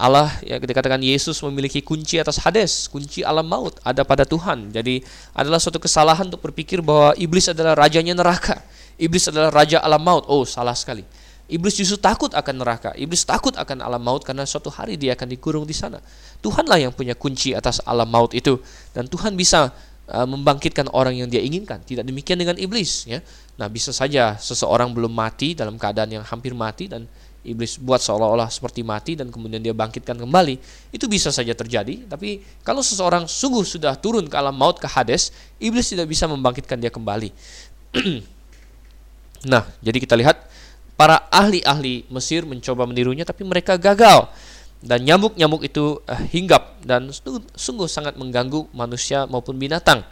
Allah ya dikatakan Yesus memiliki kunci atas Hades, kunci alam maut ada pada Tuhan. Jadi adalah suatu kesalahan untuk berpikir bahwa iblis adalah rajanya neraka. Iblis adalah raja alam maut. Oh, salah sekali. Iblis justru takut akan neraka. Iblis takut akan alam maut karena suatu hari dia akan dikurung di sana. Tuhanlah yang punya kunci atas alam maut itu dan Tuhan bisa uh, membangkitkan orang yang dia inginkan. Tidak demikian dengan iblis ya. Nah, bisa saja seseorang belum mati dalam keadaan yang hampir mati dan iblis buat seolah-olah seperti mati dan kemudian dia bangkitkan kembali. Itu bisa saja terjadi, tapi kalau seseorang sungguh sudah turun ke alam maut ke Hades, iblis tidak bisa membangkitkan dia kembali. [CLEARS THROAT] nah, jadi kita lihat para ahli-ahli Mesir mencoba menirunya tapi mereka gagal. Dan nyamuk-nyamuk itu uh, hinggap dan sungguh sangat mengganggu manusia maupun binatang.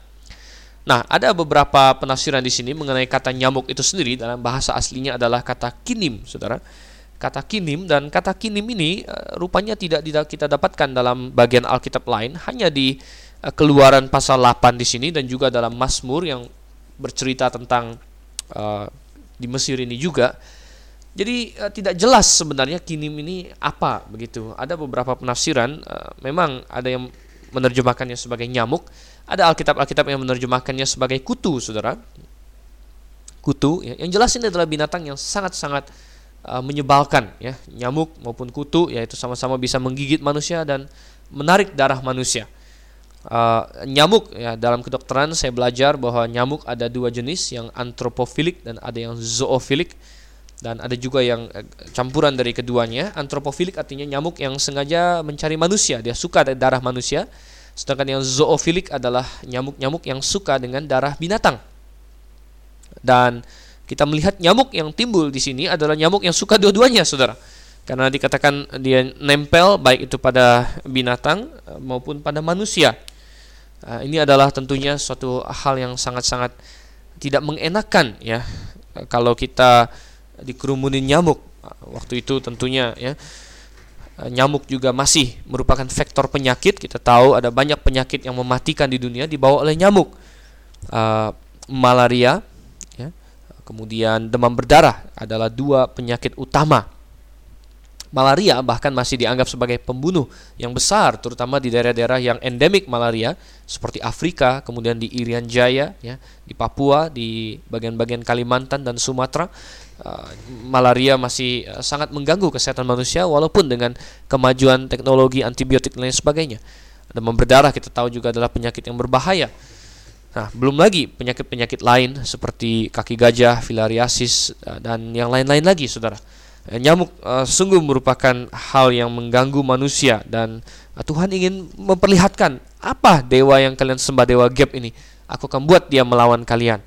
Nah, ada beberapa penafsiran di sini mengenai kata nyamuk itu sendiri dalam bahasa aslinya adalah kata kinim, Saudara. Kata kinim dan kata kinim ini uh, rupanya tidak kita dapatkan dalam bagian Alkitab lain, hanya di uh, Keluaran pasal 8 di sini dan juga dalam Mazmur yang bercerita tentang uh, di Mesir ini juga. Jadi uh, tidak jelas sebenarnya kinim ini apa begitu. Ada beberapa penafsiran uh, memang ada yang menerjemahkannya sebagai nyamuk, ada Alkitab-Alkitab yang menerjemahkannya sebagai kutu, saudara. Kutu, ya. yang jelas ini adalah binatang yang sangat-sangat uh, menyebalkan, ya. Nyamuk maupun kutu, yaitu sama-sama bisa menggigit manusia dan menarik darah manusia. uh, nyamuk ya dalam kedokteran saya belajar bahwa nyamuk ada dua jenis yang antropofilik dan ada yang zoofilik dan ada juga yang uh, campuran dari keduanya. Antropofilik artinya nyamuk yang sengaja mencari manusia. Dia suka darah manusia. Sedangkan yang zoofilik adalah nyamuk-nyamuk yang suka dengan darah binatang. Dan kita melihat nyamuk yang timbul di sini adalah nyamuk yang suka dua-duanya saudara. Karena dikatakan dia nempel baik itu pada binatang eh, maupun pada manusia. Uh, ini adalah tentunya suatu hal yang sangat-sangat tidak mengenakan ya. Kalau kita dikerumunin nyamuk. Waktu itu tentunya ya nyamuk juga masih merupakan faktor penyakit. Kita tahu ada banyak penyakit yang mematikan di dunia dibawa oleh nyamuk. Uh, malaria, ya, kemudian demam berdarah adalah dua penyakit utama malaria bahkan masih dianggap sebagai pembunuh yang besar terutama di daerah-daerah yang endemik malaria seperti Afrika, kemudian di Irian Jaya ya, di Papua, di bagian-bagian Kalimantan dan Sumatera. Uh, malaria masih uh, sangat mengganggu kesehatan manusia walaupun dengan kemajuan teknologi antibiotik dan lain sebagainya. Demam berdarah kita tahu juga adalah penyakit yang berbahaya. Nah, belum lagi penyakit-penyakit lain seperti kaki gajah, filariasis uh, dan yang lain-lain lagi, Saudara nyamuk uh, sungguh merupakan hal yang mengganggu manusia dan uh, Tuhan ingin memperlihatkan apa dewa yang kalian sembah dewa Geb ini. Aku akan buat dia melawan kalian.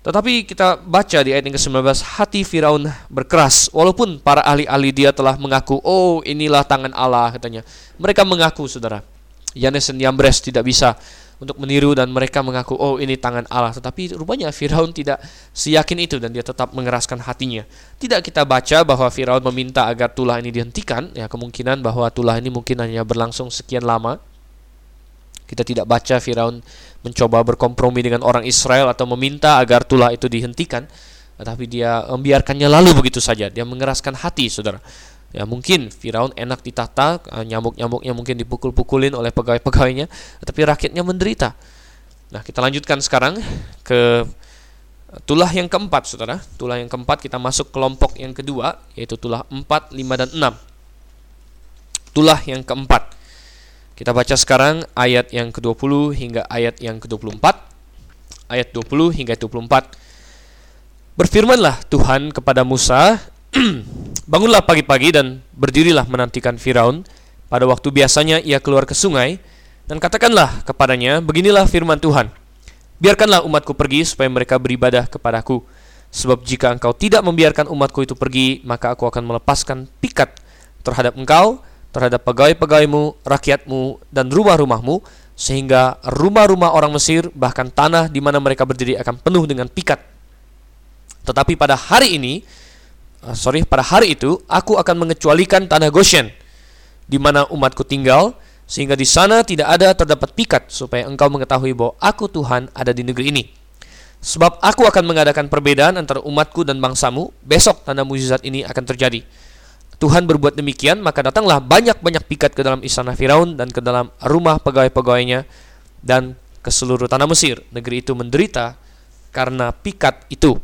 Tetapi kita baca di ayat yang ke-19 hati Firaun berkeras walaupun para ahli-ahli dia telah mengaku oh inilah tangan Allah katanya. Mereka mengaku Saudara. Yanes dan Yambres tidak bisa untuk meniru dan mereka mengaku oh ini tangan Allah tetapi rupanya Firaun tidak seyakin itu dan dia tetap mengeraskan hatinya tidak kita baca bahwa Firaun meminta agar tulah ini dihentikan ya kemungkinan bahwa tulah ini mungkin hanya berlangsung sekian lama kita tidak baca Firaun mencoba berkompromi dengan orang Israel atau meminta agar tulah itu dihentikan tetapi dia membiarkannya lalu begitu saja dia mengeraskan hati saudara Ya mungkin Firaun enak ditata, eh, nyamuk-nyamuknya mungkin dipukul-pukulin oleh pegawai-pegawainya, tapi rakyatnya menderita. Nah, kita lanjutkan sekarang ke tulah yang keempat, Saudara. Tulah yang keempat kita masuk kelompok yang kedua, yaitu tulah 4, 5 dan 6. Tulah yang keempat. Kita baca sekarang ayat yang ke-20 hingga ayat yang ke-24. Ayat 20 hingga 24. Berfirmanlah Tuhan kepada Musa, [CLEARS THROAT] Bangunlah pagi-pagi dan berdirilah menantikan Firaun. Pada waktu biasanya ia keluar ke sungai dan katakanlah kepadanya, beginilah firman Tuhan. Biarkanlah umatku pergi supaya mereka beribadah kepadaku. Sebab jika engkau tidak membiarkan umatku itu pergi, maka aku akan melepaskan pikat terhadap engkau, terhadap pegawai-pegawaimu, rakyatmu, dan rumah-rumahmu, sehingga rumah-rumah orang Mesir, bahkan tanah di mana mereka berdiri akan penuh dengan pikat. Tetapi pada hari ini, uh, sorry pada hari itu aku akan mengecualikan tanah Goshen di mana umatku tinggal sehingga di sana tidak ada terdapat pikat supaya engkau mengetahui bahwa aku Tuhan ada di negeri ini. Sebab aku akan mengadakan perbedaan antara umatku dan bangsamu, besok tanda mujizat ini akan terjadi. Tuhan berbuat demikian, maka datanglah banyak-banyak pikat ke dalam istana Firaun dan ke dalam rumah pegawai-pegawainya dan ke seluruh tanah Mesir. Negeri itu menderita karena pikat itu.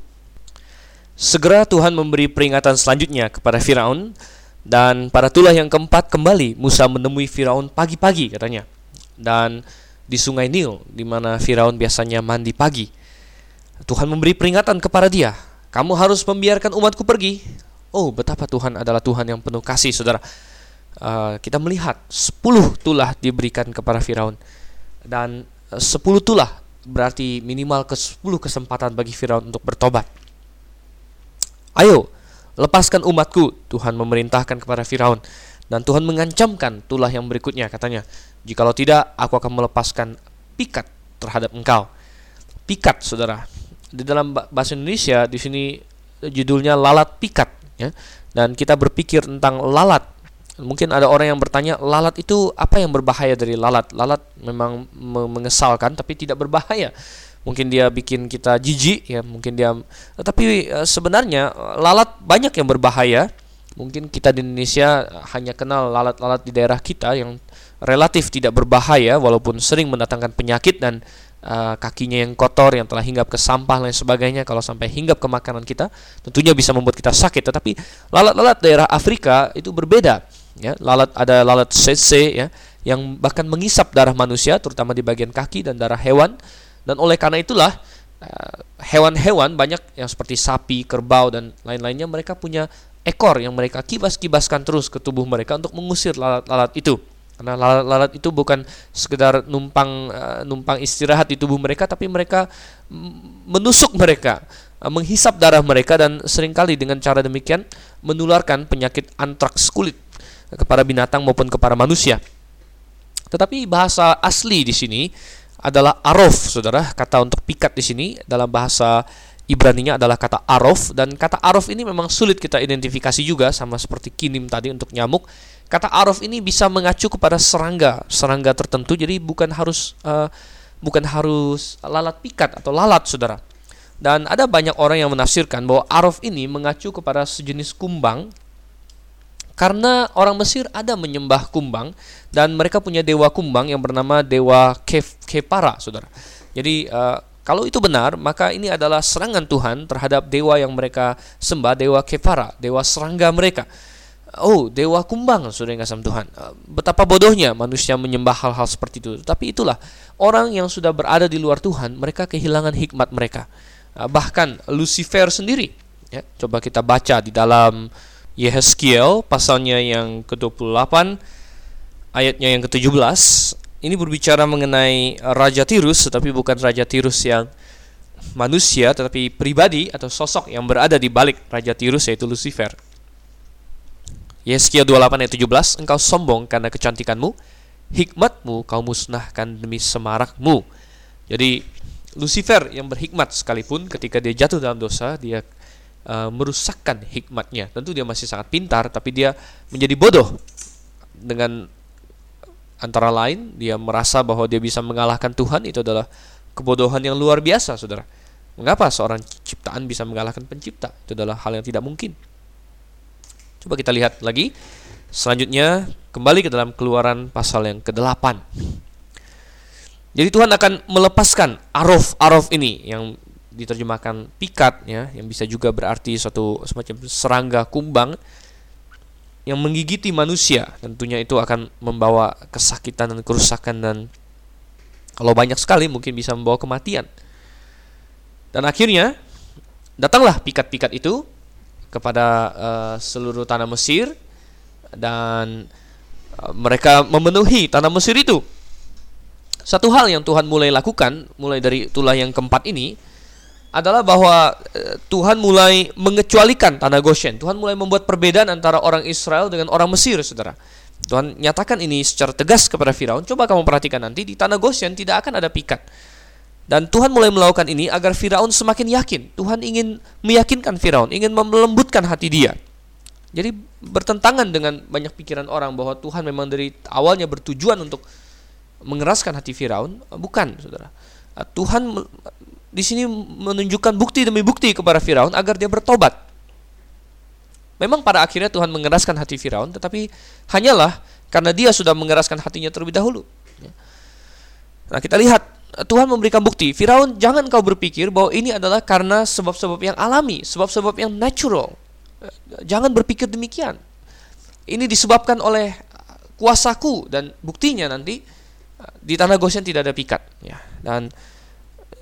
Segera Tuhan memberi peringatan selanjutnya kepada Firaun dan pada tulah yang keempat kembali Musa menemui Firaun pagi-pagi katanya. Dan di sungai Nil di mana Firaun biasanya mandi pagi. Tuhan memberi peringatan kepada dia, kamu harus membiarkan umatku pergi. Oh, betapa Tuhan adalah Tuhan yang penuh kasih, Saudara. Uh, kita melihat 10 tulah diberikan kepada Firaun dan 10 tulah berarti minimal ke 10 kesempatan bagi Firaun untuk bertobat. Ayo, lepaskan umatku, Tuhan memerintahkan kepada Firaun. Dan Tuhan mengancamkan tulah yang berikutnya, katanya, Jikalau tidak, aku akan melepaskan pikat terhadap engkau. Pikat, saudara. Di dalam bahasa Indonesia, di sini judulnya lalat pikat. Ya. Dan kita berpikir tentang lalat. Mungkin ada orang yang bertanya, lalat itu apa yang berbahaya dari lalat? Lalat memang mengesalkan, tapi tidak berbahaya mungkin dia bikin kita jijik ya mungkin dia tapi uh, sebenarnya lalat banyak yang berbahaya mungkin kita di Indonesia hanya kenal lalat-lalat di daerah kita yang relatif tidak berbahaya walaupun sering mendatangkan penyakit dan uh, kakinya yang kotor yang telah hinggap ke sampah dan sebagainya kalau sampai hinggap ke makanan kita tentunya bisa membuat kita sakit. Tetapi lalat-lalat daerah Afrika itu berbeda ya. Lalat ada lalat CC ya yang bahkan mengisap darah manusia terutama di bagian kaki dan darah hewan. Dan oleh karena itulah eh, hewan-hewan banyak yang seperti sapi, kerbau dan lain-lainnya mereka punya ekor yang mereka kibas-kibaskan terus ke tubuh mereka untuk mengusir lalat-lalat itu. Karena lalat-lalat itu bukan sekedar numpang uh, numpang istirahat di tubuh mereka tapi mereka menusuk mereka, uh, menghisap darah mereka dan sering kali dengan cara demikian menularkan penyakit antraks kulit kepada binatang maupun kepada manusia. Tetapi bahasa asli di sini adalah arof, saudara. Kata untuk pikat di sini dalam bahasa Ibraninya adalah kata arof dan kata arof ini memang sulit kita identifikasi juga sama seperti kinim tadi untuk nyamuk. Kata arof ini bisa mengacu kepada serangga, serangga tertentu. Jadi bukan harus uh, bukan harus lalat pikat atau lalat, saudara. Dan ada banyak orang yang menafsirkan bahwa arof ini mengacu kepada sejenis kumbang karena orang Mesir ada menyembah kumbang dan mereka punya dewa kumbang yang bernama dewa Kef, Kepara, saudara. Jadi uh, kalau itu benar, maka ini adalah serangan Tuhan terhadap dewa yang mereka sembah, dewa Kefara, dewa serangga mereka. Oh, dewa kumbang, yang kasam Tuhan. Eh, betapa bodohnya manusia menyembah hal-hal seperti itu. Tapi itulah, orang yang sudah berada di luar Tuhan, mereka kehilangan hikmat mereka. Eh, bahkan Lucifer sendiri. Ya, coba kita baca di dalam Yehezkiel, pasalnya yang ke-28, ayatnya yang ke-17 ini berbicara mengenai Raja Tirus, tetapi bukan Raja Tirus yang manusia, tetapi pribadi atau sosok yang berada di balik Raja Tirus yaitu Lucifer. Yeskia 28 ayat 17, engkau sombong karena kecantikanmu, hikmatmu kau musnahkan demi semarakmu. Jadi Lucifer yang berhikmat sekalipun ketika dia jatuh dalam dosa, dia uh, merusakkan hikmatnya. Tentu dia masih sangat pintar, tapi dia menjadi bodoh dengan Antara lain, dia merasa bahwa dia bisa mengalahkan Tuhan itu adalah kebodohan yang luar biasa, saudara. Mengapa seorang ciptaan bisa mengalahkan pencipta? Itu adalah hal yang tidak mungkin. Coba kita lihat lagi. Selanjutnya, kembali ke dalam keluaran pasal yang ke-8. Jadi Tuhan akan melepaskan arof-arof ini yang diterjemahkan pikat ya, yang bisa juga berarti suatu semacam serangga kumbang yang menggigiti manusia tentunya itu akan membawa kesakitan dan kerusakan dan kalau banyak sekali mungkin bisa membawa kematian. Dan akhirnya datanglah pikat-pikat itu kepada uh, seluruh tanah Mesir dan uh, mereka memenuhi tanah Mesir itu. Satu hal yang Tuhan mulai lakukan mulai dari tulah yang keempat ini adalah bahwa eh, Tuhan mulai mengecualikan tanah Goshen. Tuhan mulai membuat perbedaan antara orang Israel dengan orang Mesir, saudara. Tuhan nyatakan ini secara tegas kepada Firaun. Coba kamu perhatikan nanti di tanah Goshen tidak akan ada pikat. Dan Tuhan mulai melakukan ini agar Firaun semakin yakin. Tuhan ingin meyakinkan Firaun, ingin melembutkan hati dia. Jadi bertentangan dengan banyak pikiran orang bahwa Tuhan memang dari awalnya bertujuan untuk mengeraskan hati Firaun, bukan, Saudara. Tuhan di sini menunjukkan bukti demi bukti kepada Firaun agar dia bertobat. Memang pada akhirnya Tuhan mengeraskan hati Firaun, tetapi hanyalah karena dia sudah mengeraskan hatinya terlebih dahulu. Ya. Nah, kita lihat Tuhan memberikan bukti. Firaun, jangan kau berpikir bahwa ini adalah karena sebab-sebab yang alami, sebab-sebab yang natural. Jangan berpikir demikian. Ini disebabkan oleh kuasaku dan buktinya nanti di tanah Goshen tidak ada pikat ya. Dan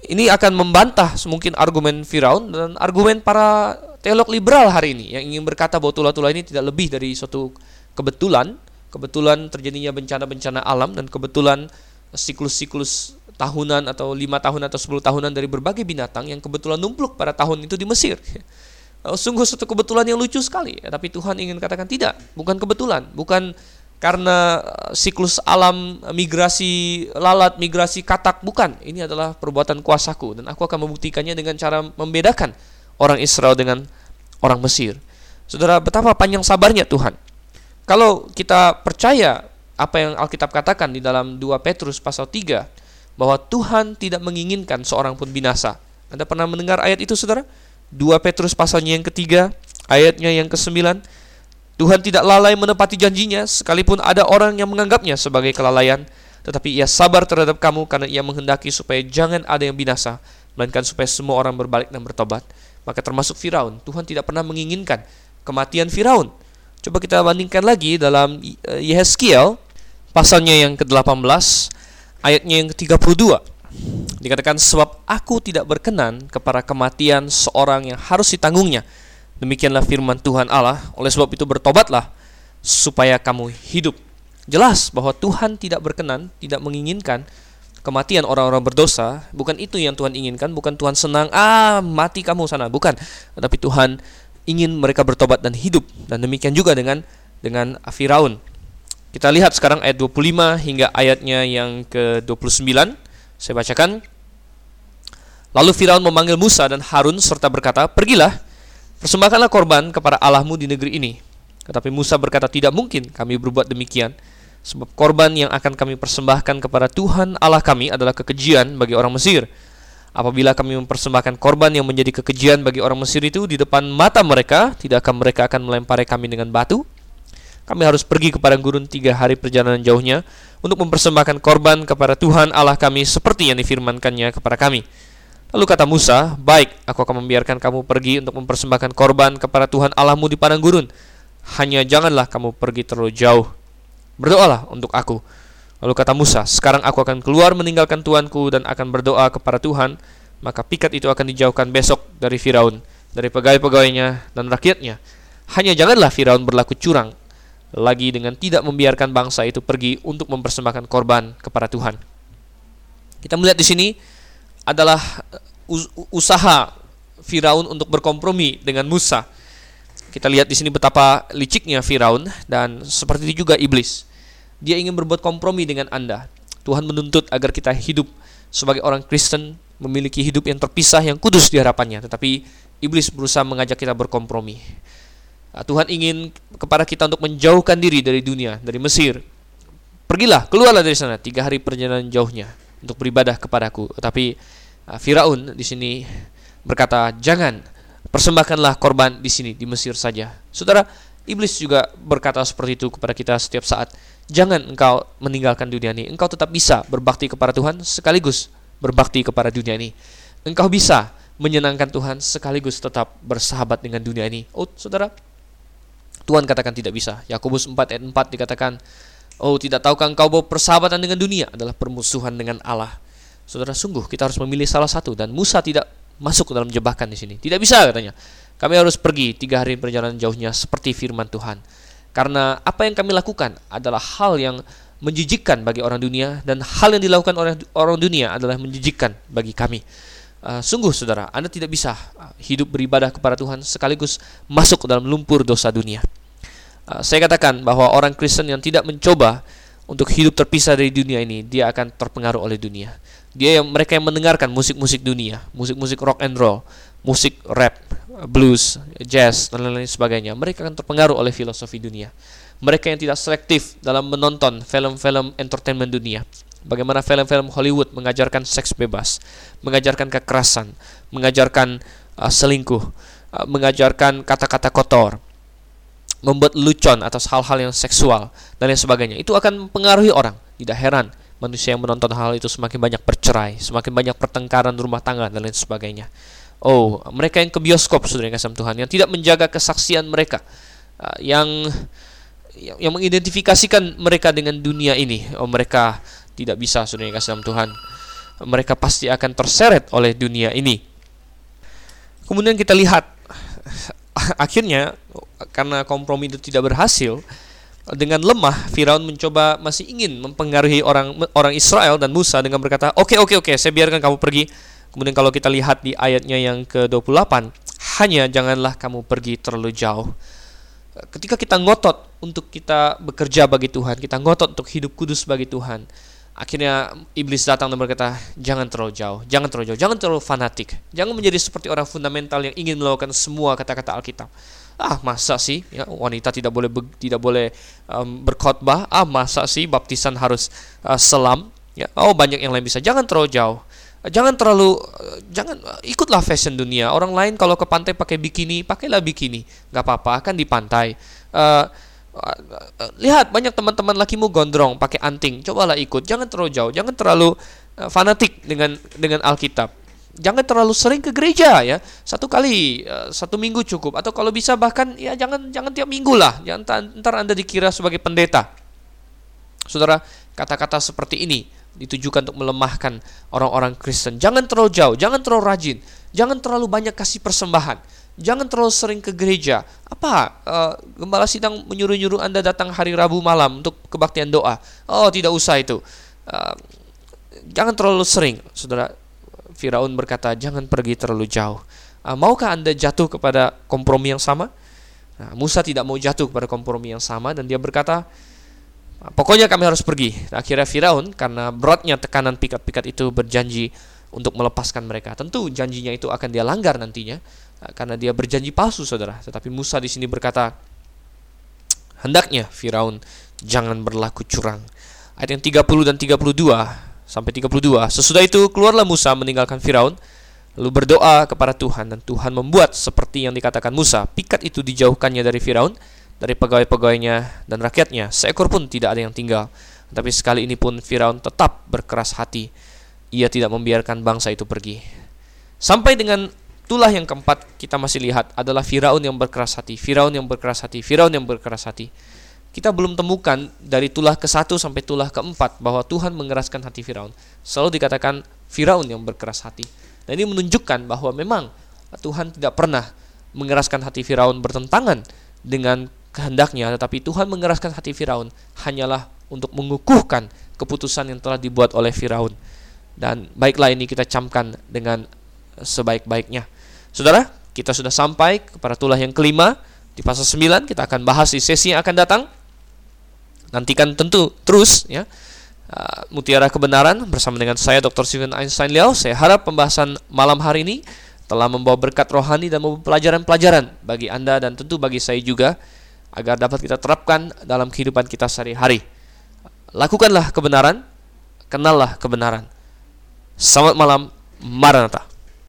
ini akan membantah semungkin argumen Firaun dan argumen para teolog liberal hari ini yang ingin berkata bahwa tulah-tulah ini tidak lebih dari suatu kebetulan, kebetulan terjadinya bencana-bencana alam dan kebetulan siklus-siklus tahunan atau lima tahun atau 10 tahunan dari berbagai binatang yang kebetulan numpluk pada tahun itu di Mesir. [LAUGHS] Sungguh satu kebetulan yang lucu sekali, tapi Tuhan ingin katakan tidak, bukan kebetulan, bukan karena eh, siklus alam eh, migrasi lalat, migrasi katak bukan. Ini adalah perbuatan kuasaku dan aku akan membuktikannya dengan cara membedakan orang Israel dengan orang Mesir. Saudara, betapa panjang sabarnya Tuhan. Kalau kita percaya apa yang Alkitab katakan di dalam 2 Petrus pasal 3 bahwa Tuhan tidak menginginkan seorang pun binasa. Anda pernah mendengar ayat itu Saudara? 2 Petrus pasalnya yang ketiga, ayatnya yang ke-9 Tuhan tidak lalai menepati janjinya sekalipun ada orang yang menganggapnya sebagai kelalaian, tetapi ia sabar terhadap kamu karena ia menghendaki supaya jangan ada yang binasa, melainkan supaya semua orang berbalik dan bertobat. Maka termasuk Firaun, Tuhan tidak pernah menginginkan kematian Firaun. Coba kita bandingkan lagi dalam eh, Yehezkiel pasalnya yang ke-18 ayatnya yang ke-32. Dikatakan sebab aku tidak berkenan kepada kematian seorang yang harus ditanggungnya. Demikianlah firman Tuhan Allah. Oleh sebab itu bertobatlah supaya kamu hidup. Jelas bahwa Tuhan tidak berkenan tidak menginginkan kematian orang-orang berdosa. Bukan itu yang Tuhan inginkan. Bukan Tuhan senang ah mati kamu sana. Bukan. Tetapi Tuhan ingin mereka bertobat dan hidup. Dan demikian juga dengan dengan Firaun kita lihat sekarang ayat 25 hingga ayatnya yang ke-29. Saya bacakan. Lalu Firaun memanggil Musa dan Harun serta berkata, "Pergilah, persembahkanlah korban kepada Allahmu di negeri ini." Tetapi Musa berkata, "Tidak mungkin kami berbuat demikian, sebab korban yang akan kami persembahkan kepada Tuhan Allah kami adalah kekejian bagi orang Mesir." Apabila kami mempersembahkan korban yang menjadi kekejian bagi orang Mesir itu di depan mata mereka, tidakkah mereka akan melempari kami dengan batu? Kami harus pergi ke padang gurun tiga hari perjalanan jauhnya untuk mempersembahkan korban kepada Tuhan Allah kami seperti yang difirmankannya kepada kami. Lalu kata Musa, baik, aku akan membiarkan kamu pergi untuk mempersembahkan korban kepada Tuhan Allahmu di padang gurun. Hanya janganlah kamu pergi terlalu jauh. Berdoalah untuk aku. Lalu kata Musa, sekarang aku akan keluar meninggalkan Tuanku dan akan berdoa kepada Tuhan, maka pikat itu akan dijauhkan besok dari Firaun, dari pegawai-pegawainya dan rakyatnya. Hanya janganlah Firaun berlaku curang lagi dengan tidak membiarkan bangsa itu pergi untuk mempersembahkan korban kepada Tuhan. Kita melihat di sini adalah uh, usaha Firaun untuk berkompromi dengan Musa. Kita lihat di sini betapa liciknya Firaun dan seperti itu juga iblis. Dia ingin berbuat kompromi dengan Anda. Tuhan menuntut agar kita hidup sebagai orang Kristen memiliki hidup yang terpisah yang kudus di harapannya, tetapi iblis berusaha mengajak kita berkompromi. Ah, Tuhan ingin kepada kita untuk menjauhkan diri dari dunia, dari Mesir. Pergilah, keluarlah dari sana. Tiga hari perjalanan jauhnya untuk beribadah kepadaku. Tetapi uh, Firaun di sini berkata, jangan persembahkanlah korban di sini di Mesir saja. Saudara, iblis juga berkata seperti itu kepada kita setiap saat. Jangan engkau meninggalkan dunia ini. Engkau tetap bisa berbakti kepada Tuhan sekaligus berbakti kepada dunia ini. Engkau bisa menyenangkan Tuhan sekaligus tetap bersahabat dengan dunia ini. Oh, saudara, Tuhan katakan tidak bisa. Yakobus 4 ayat 4 dikatakan, "Oh, tidak tahukah engkau bahwa persahabatan dengan dunia adalah permusuhan dengan Allah?" Saudara, sungguh kita harus memilih salah satu dan Musa tidak masuk dalam jebakan di sini. Tidak bisa katanya. Kami harus pergi tiga hari perjalanan jauhnya seperti firman Tuhan. Karena apa yang kami lakukan adalah hal yang menjijikkan bagi orang dunia dan hal yang dilakukan oleh orang dunia adalah menjijikkan bagi kami. Uh, sungguh saudara, Anda tidak bisa uh, hidup beribadah kepada Tuhan sekaligus masuk dalam lumpur dosa dunia. Uh, saya katakan bahwa orang Kristen yang tidak mencoba untuk hidup terpisah dari dunia ini, dia akan terpengaruh oleh dunia. Dia yang mereka yang mendengarkan musik-musik dunia, musik-musik rock and roll, musik rap, blues, jazz dan lain-lain sebagainya, mereka akan terpengaruh oleh filosofi dunia. Mereka yang tidak selektif dalam menonton film-film entertainment dunia, Bagaimana film-film Hollywood mengajarkan seks bebas, mengajarkan kekerasan, mengajarkan uh, selingkuh, uh, mengajarkan kata-kata kotor, membuat lucon atas hal-hal yang seksual dan lain sebagainya. Itu akan mempengaruhi orang. Tidak heran manusia yang menonton hal itu semakin banyak bercerai, semakin banyak pertengkaran rumah tangga dan lain sebagainya. Oh, mereka yang ke bioskop saudara yang kasih Tuhan yang tidak menjaga kesaksian mereka, uh, yang yang mengidentifikasikan mereka dengan dunia ini. Oh, mereka tidak bisa yang kasih dalam Tuhan. Mereka pasti akan terseret oleh dunia ini. Kemudian kita lihat [LAUGHS] akhirnya karena kompromi itu tidak berhasil, dengan lemah Firaun mencoba masih ingin mempengaruhi orang orang Israel dan Musa dengan berkata, "Oke, okay, oke, okay, oke, okay, saya biarkan kamu pergi." Kemudian kalau kita lihat di ayatnya yang ke-28, hanya janganlah kamu pergi terlalu jauh. Ketika kita ngotot untuk kita bekerja bagi Tuhan, kita ngotot untuk hidup kudus bagi Tuhan, Akhirnya iblis datang dan berkata, jangan terlalu jauh, jangan terlalu jauh, jangan terlalu fanatik, jangan menjadi seperti orang fundamental yang ingin melakukan semua kata-kata Alkitab. Ah masa sih ya wanita tidak boleh tidak boleh um, berkhotbah? Ah masa sih baptisan harus uh, selam? Ya oh banyak yang lain bisa. Jangan terlalu jauh, jangan terlalu jangan ikutlah fashion dunia. Orang lain kalau ke pantai pakai bikini, pakailah bikini, nggak apa-apa kan di pantai. Uh, lihat banyak teman-teman lakimu gondrong pakai anting. Cobalah ikut. Jangan terlalu jauh. Jangan terlalu uh, fanatik dengan dengan Alkitab. Jangan terlalu sering ke gereja ya. Satu kali uh, satu minggu cukup. Atau kalau bisa bahkan ya jangan jangan tiap minggu lah. Jangan ntar anda dikira sebagai pendeta. Saudara, kata-kata seperti ini ditujukan untuk melemahkan orang-orang Kristen. Jangan terlalu jauh, jangan terlalu rajin, jangan terlalu banyak kasih persembahan, jangan terlalu sering ke gereja. Apa? Uh, gembala sidang menyuruh-nyuruh Anda datang hari Rabu malam untuk kebaktian doa. Oh, tidak usah itu. Uh, jangan terlalu sering. Saudara, Firaun berkata, "Jangan pergi terlalu jauh." Uh, maukah Anda jatuh kepada kompromi yang sama? Nah, Musa tidak mau jatuh kepada kompromi yang sama dan dia berkata, Pokoknya kami harus pergi. Nah, akhirnya Firaun karena beratnya tekanan pikat-pikat itu berjanji untuk melepaskan mereka. Tentu janjinya itu akan dia langgar nantinya karena dia berjanji palsu, Saudara. Tetapi Musa di sini berkata, hendaknya Firaun jangan berlaku curang. Ayat yang 30 dan 32 sampai 32. Sesudah itu keluarlah Musa meninggalkan Firaun lalu berdoa kepada Tuhan dan Tuhan membuat seperti yang dikatakan Musa. Pikat itu dijauhkannya dari Firaun dari pegawai-pegawainya dan rakyatnya, seekor pun tidak ada yang tinggal. Tapi sekali ini pun Firaun tetap berkeras hati. Ia tidak membiarkan bangsa itu pergi. Sampai dengan tulah yang keempat kita masih lihat adalah Firaun yang berkeras hati, Firaun yang berkeras hati, Firaun yang berkeras hati. Kita belum temukan dari tulah ke satu sampai tulah keempat bahwa Tuhan mengeraskan hati Firaun. Selalu dikatakan Firaun yang berkeras hati. Dan ini menunjukkan bahwa memang Tuhan tidak pernah mengeraskan hati Firaun bertentangan dengan kehendaknya, tetapi Tuhan mengeraskan hati Firaun hanyalah untuk mengukuhkan keputusan yang telah dibuat oleh Firaun. Dan baiklah ini kita camkan dengan sebaik-baiknya. Saudara, kita sudah sampai kepada tulah yang kelima di pasal 9 kita akan bahas di sesi yang akan datang. Nantikan tentu terus ya. Uh, Mutiara Kebenaran bersama dengan saya Dr. Steven Einstein Liao. Saya harap pembahasan malam hari ini telah membawa berkat rohani dan membawa pelajaran-pelajaran bagi Anda dan tentu bagi saya juga agar dapat kita terapkan dalam kehidupan kita sehari-hari. Lakukanlah kebenaran, kenallah kebenaran. Selamat malam, Maranatha.